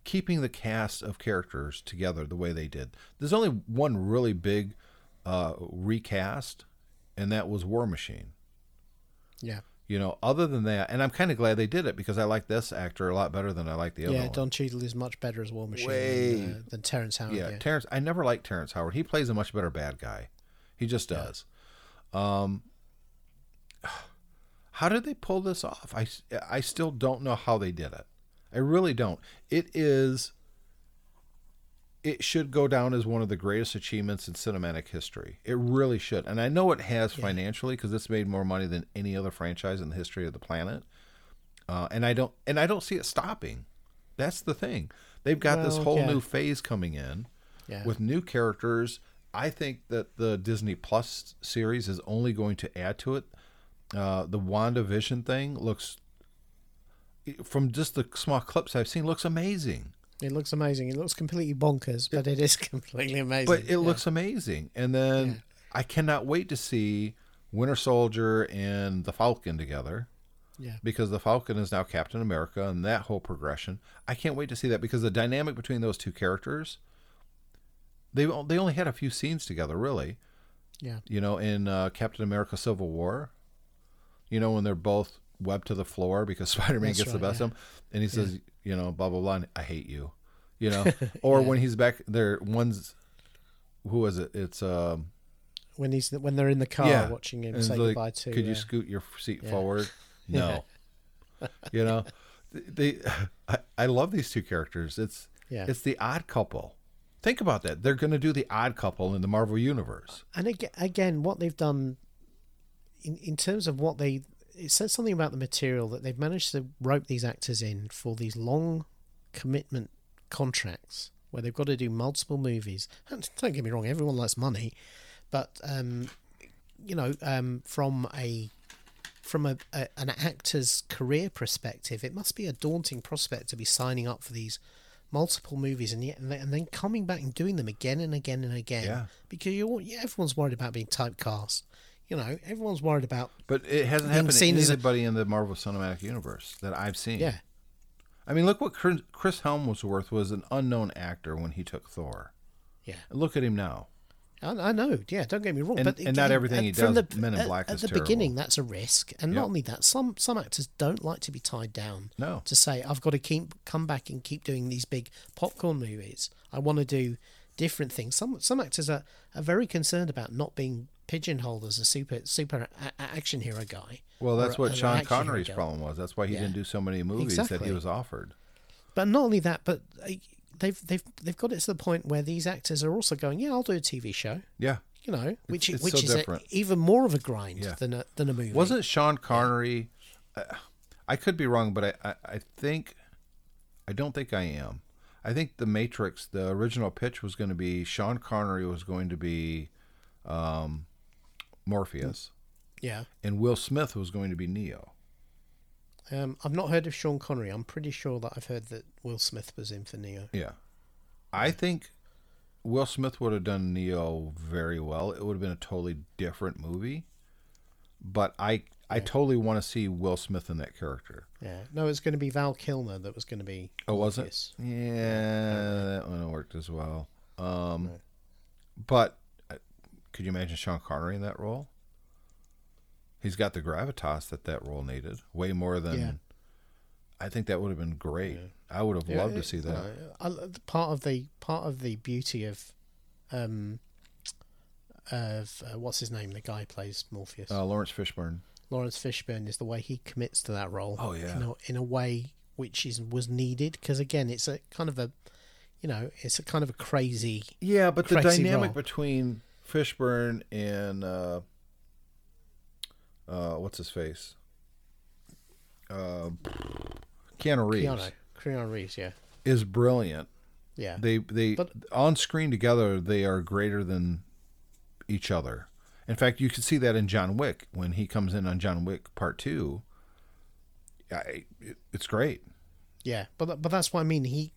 keeping the cast of characters together the way they did? There's only one really big uh, recast, and that was War Machine. yeah. You know, other than that, and I'm kind of glad they did it because I like this actor a lot better than I like the other Yeah. Don Cheadle is much better as War Machine Way- than, uh, than Terrence Howard. yeah, Yeah, Terrence. I never liked Terrence Howard. He plays a much better bad guy. He just does. Um, how did they pull this off? I I still don't know how they did it. I really don't. It is. It should go down as one of the greatest achievements in cinematic history. It really should, and I know it has financially because it's made more money than any other franchise in the history of the planet. Uh, and I don't, and I don't see it stopping. That's the thing. They've got this whole yeah. new phase coming in Yeah. with new characters. I think that the Disney Plus series is only going to add to it. Uh, the WandaVision thing looks, from just the small clips I've seen, looks amazing. It looks amazing. It looks completely bonkers, but it is completely amazing. But it Yeah. looks amazing. And then Yeah. I cannot wait to see Winter Soldier and the Falcon together. Yeah. because the Falcon is now Captain America and that whole progression. I can't wait to see that because the dynamic between those two characters, they they only had a few scenes together, really. Yeah. You know, in uh, Captain America: Civil War, you know, when they're both webbed to the floor because Spider-Man That's gets the best yeah. of him, and he says, you know, blah blah blah, and I hate you, you know, or when he's back there, one's who is it? It's um, when he's when they're in the car yeah, watching him And say like, goodbye to. Could you scoot your seat yeah. forward? No. you know, they. I, I love these two characters. It's Yeah. it's the odd couple. Think about that. They're going to do the odd couple in the Marvel universe. and again, again, what they've done in in terms of what they it says something about the material that they've managed to rope these actors in for these long commitment contracts where they've got to do multiple movies. And don't get me wrong, everyone likes money, but um, you know, um, from a from a, a an actor's career perspective, it must be a daunting prospect to be signing up for these multiple movies and yet and then, coming back and doing them again and again and again. Yeah. Because you yeah, everyone's worried about being typecast. You know, everyone's worried about But it hasn't happened to seen a- anybody in the Marvel Cinematic Universe that I've seen. yeah. I mean, look what Chris Hemsworth was worth was an unknown actor when he took Thor. Yeah. Look at him now. I, I know, yeah. Don't get me wrong, And- but and not everything he does, the, Men in at- Black at is the terrible. beginning, that's a risk, and Yep. not only that, some some actors don't like to be tied down. No. to say I've got to keep come back and keep doing these big popcorn movies. I want to do different things. Some some actors are, are very concerned about not being pigeonholed as a super super a- action hero guy. Well, that's what an Sean Connery's problem was. That's why he Yeah. didn't do so many movies that he was offered. But not only that, but uh, they've they've they've got it to the point where these actors are also going, yeah, I'll do a TV show. Yeah. You know, which it's which so is a, even more of a grind Yeah. than a than a movie. Wasn't Sean Connery? Uh, I could be wrong, but I, I, I think I don't think I am. I think the Matrix, the original pitch was going to be Sean Connery was going to be um, Morpheus, Yeah. and Will Smith was going to be Neo. Um, I've not heard of Sean Connery. I'm pretty sure that I've heard that Will Smith was in for Neo. Yeah, I think Will Smith would have done Neo very well. It would have been a totally different movie, but I I totally want to see Will Smith in that character. Yeah. No, it's going to be Val Kilmer that was going to be. Oh, was it? Morpheus. Yeah, that one worked as well. Um, but uh, could you imagine Sean Connery in that role? He's got the gravitas that that role needed, way more than. Yeah. I think that would have been great. I would have Yeah, loved to see that. know, I- part of the part of the beauty of, um, of uh, what's his name, the guy who plays Morpheus, Uh, Laurence Fishburne. Laurence Fishburne, is the way he commits to that role. Oh, yeah. in a, in a way which is was needed because again, it's a kind of a, you know, it's a kind of a crazy. Yeah, but the dynamic role. between Fishburne and uh, uh, what's his face, uh, Keanu Reeves, Keanu, Keanu Reeves, yeah, is brilliant. yeah. They they But- on screen together they are greater than each other. In fact, you can see that in John Wick when he comes in on John Wick Part Two. I, it, it's great. Yeah, but but that's what I mean. He,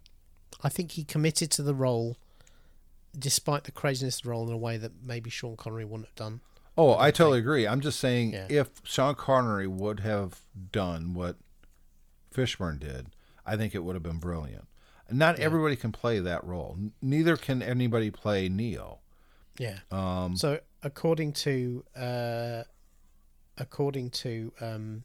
I think he committed to the role, despite the craziness of the role, in a way that maybe Sean Connery wouldn't have done. Oh, I totally agree. I'm just saying Yeah. if Sean Connery would have done what Fishburne did, I think it would have been brilliant. Not everybody can play that role. Neither can anybody play Neo. Yeah. Um, So according to uh, according to um,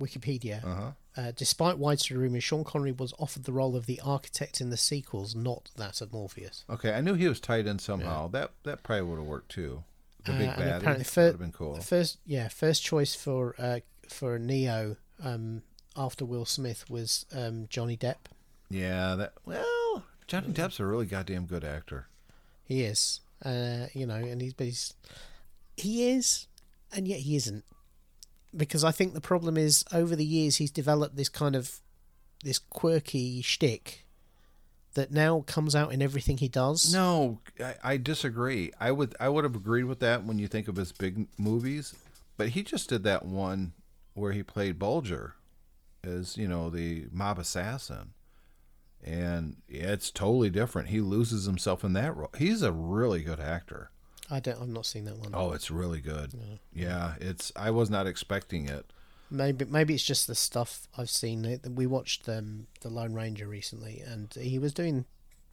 Wikipedia, uh-huh. Uh, despite widespread rumors, Sean Connery was offered the role of the architect in the sequels, not that of Morpheus. Okay, I knew he was tied in somehow. That that probably would have worked too. The big Uh, baddie apparently would have been cool. First, yeah, first choice for uh, for Neo um, after Will Smith was um, Johnny Depp. Yeah, that. Well, Johnny Depp's a really goddamn good actor. He is, uh, you know, and he's, but he's he is, and yet he isn't, because I think the problem is over the years he's developed this kind of this quirky shtick that now comes out in everything he does. No, I, I disagree. I would I would have agreed with that when you think of his big movies, but he just did that one where he played Bulger as you know the mob assassin, and yeah, it's totally different. He loses himself in that role. He's a really good actor. I don't. I've not seen that one. Oh, it's really good. Yeah, it's. I was not expecting it. Maybe maybe it's just the stuff I've seen. We watched um, the Lone Ranger recently, and he was doing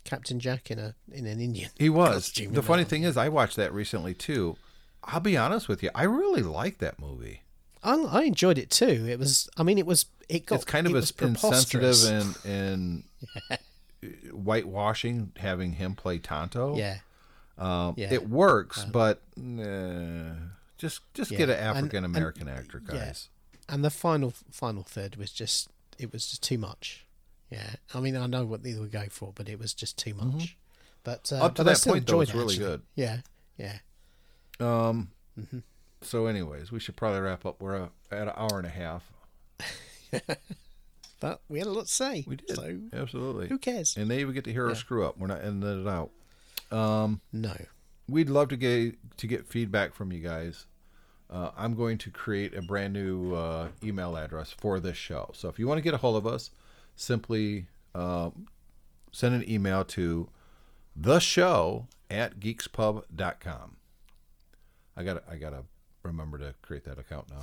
Captain Jack in a in an Indian. He was. The funny thing is, I watched that recently too. I'll be honest with you, I really like that movie. I, I enjoyed it too. It was. I mean, it was. It got. it's kind of it a insensitive and and whitewashing having him play Tonto. Yeah. Um, Yeah. It works, but uh, just just get an African American actor, yeah. guys. And the final final third was just it was just too much. Yeah, I mean I know what they were going for, but it was just too much. But uh, Mm-hmm. Up to but that point, though, enjoyed it's it, really actually. good. Yeah, yeah. Um. Mm-hmm. So, anyways, we should probably wrap up. We're at an hour and a half. But we had a lot to say. We did So absolutely, who cares? and they even get to hear Yeah. us screw up. We're not ending it out. Um. No. we'd love to get to get feedback from you guys. Uh, I'm going to create a brand new uh, email address for this show. So if you want to get a hold of us, simply um, send an email to the show at geekspub.com. I got I got to remember to create that account now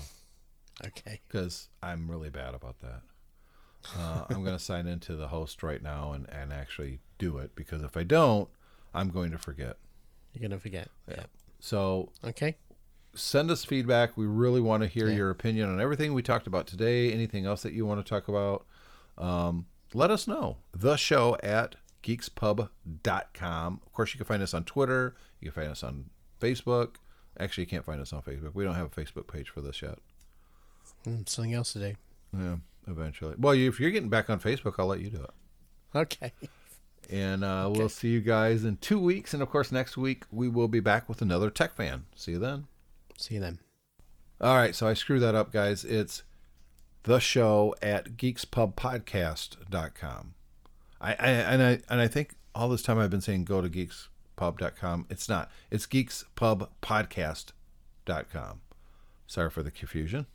Okay. because I'm really bad about that. Uh, I'm going to sign into the host right now and, and actually do it because if I don't, I'm going to forget. You're gonna forget. Yeah. So Okay. send us feedback. We really want to hear Yeah. your opinion on everything we talked about today. Anything else that you want to talk about, um, let us know. The show at geekspub.com. Of course, you can find us on Twitter. You can find us on Facebook. Actually, you can't find us on Facebook. We don't have a Facebook page for this yet. Mm, something else today. Yeah, eventually. Well, if you're getting back on Facebook, I'll let you do it. Okay. And uh, we'll see you guys in two weeks. And of course, next week we will be back with another Tech Fan. See you then. See you then. All right, so I screwed that up, guys. It's the show at geekspubpodcast.com. I, I and I and I think all this time I've been saying go to geekspub.com. It's not. It's geekspubpodcast.com. Sorry for the confusion.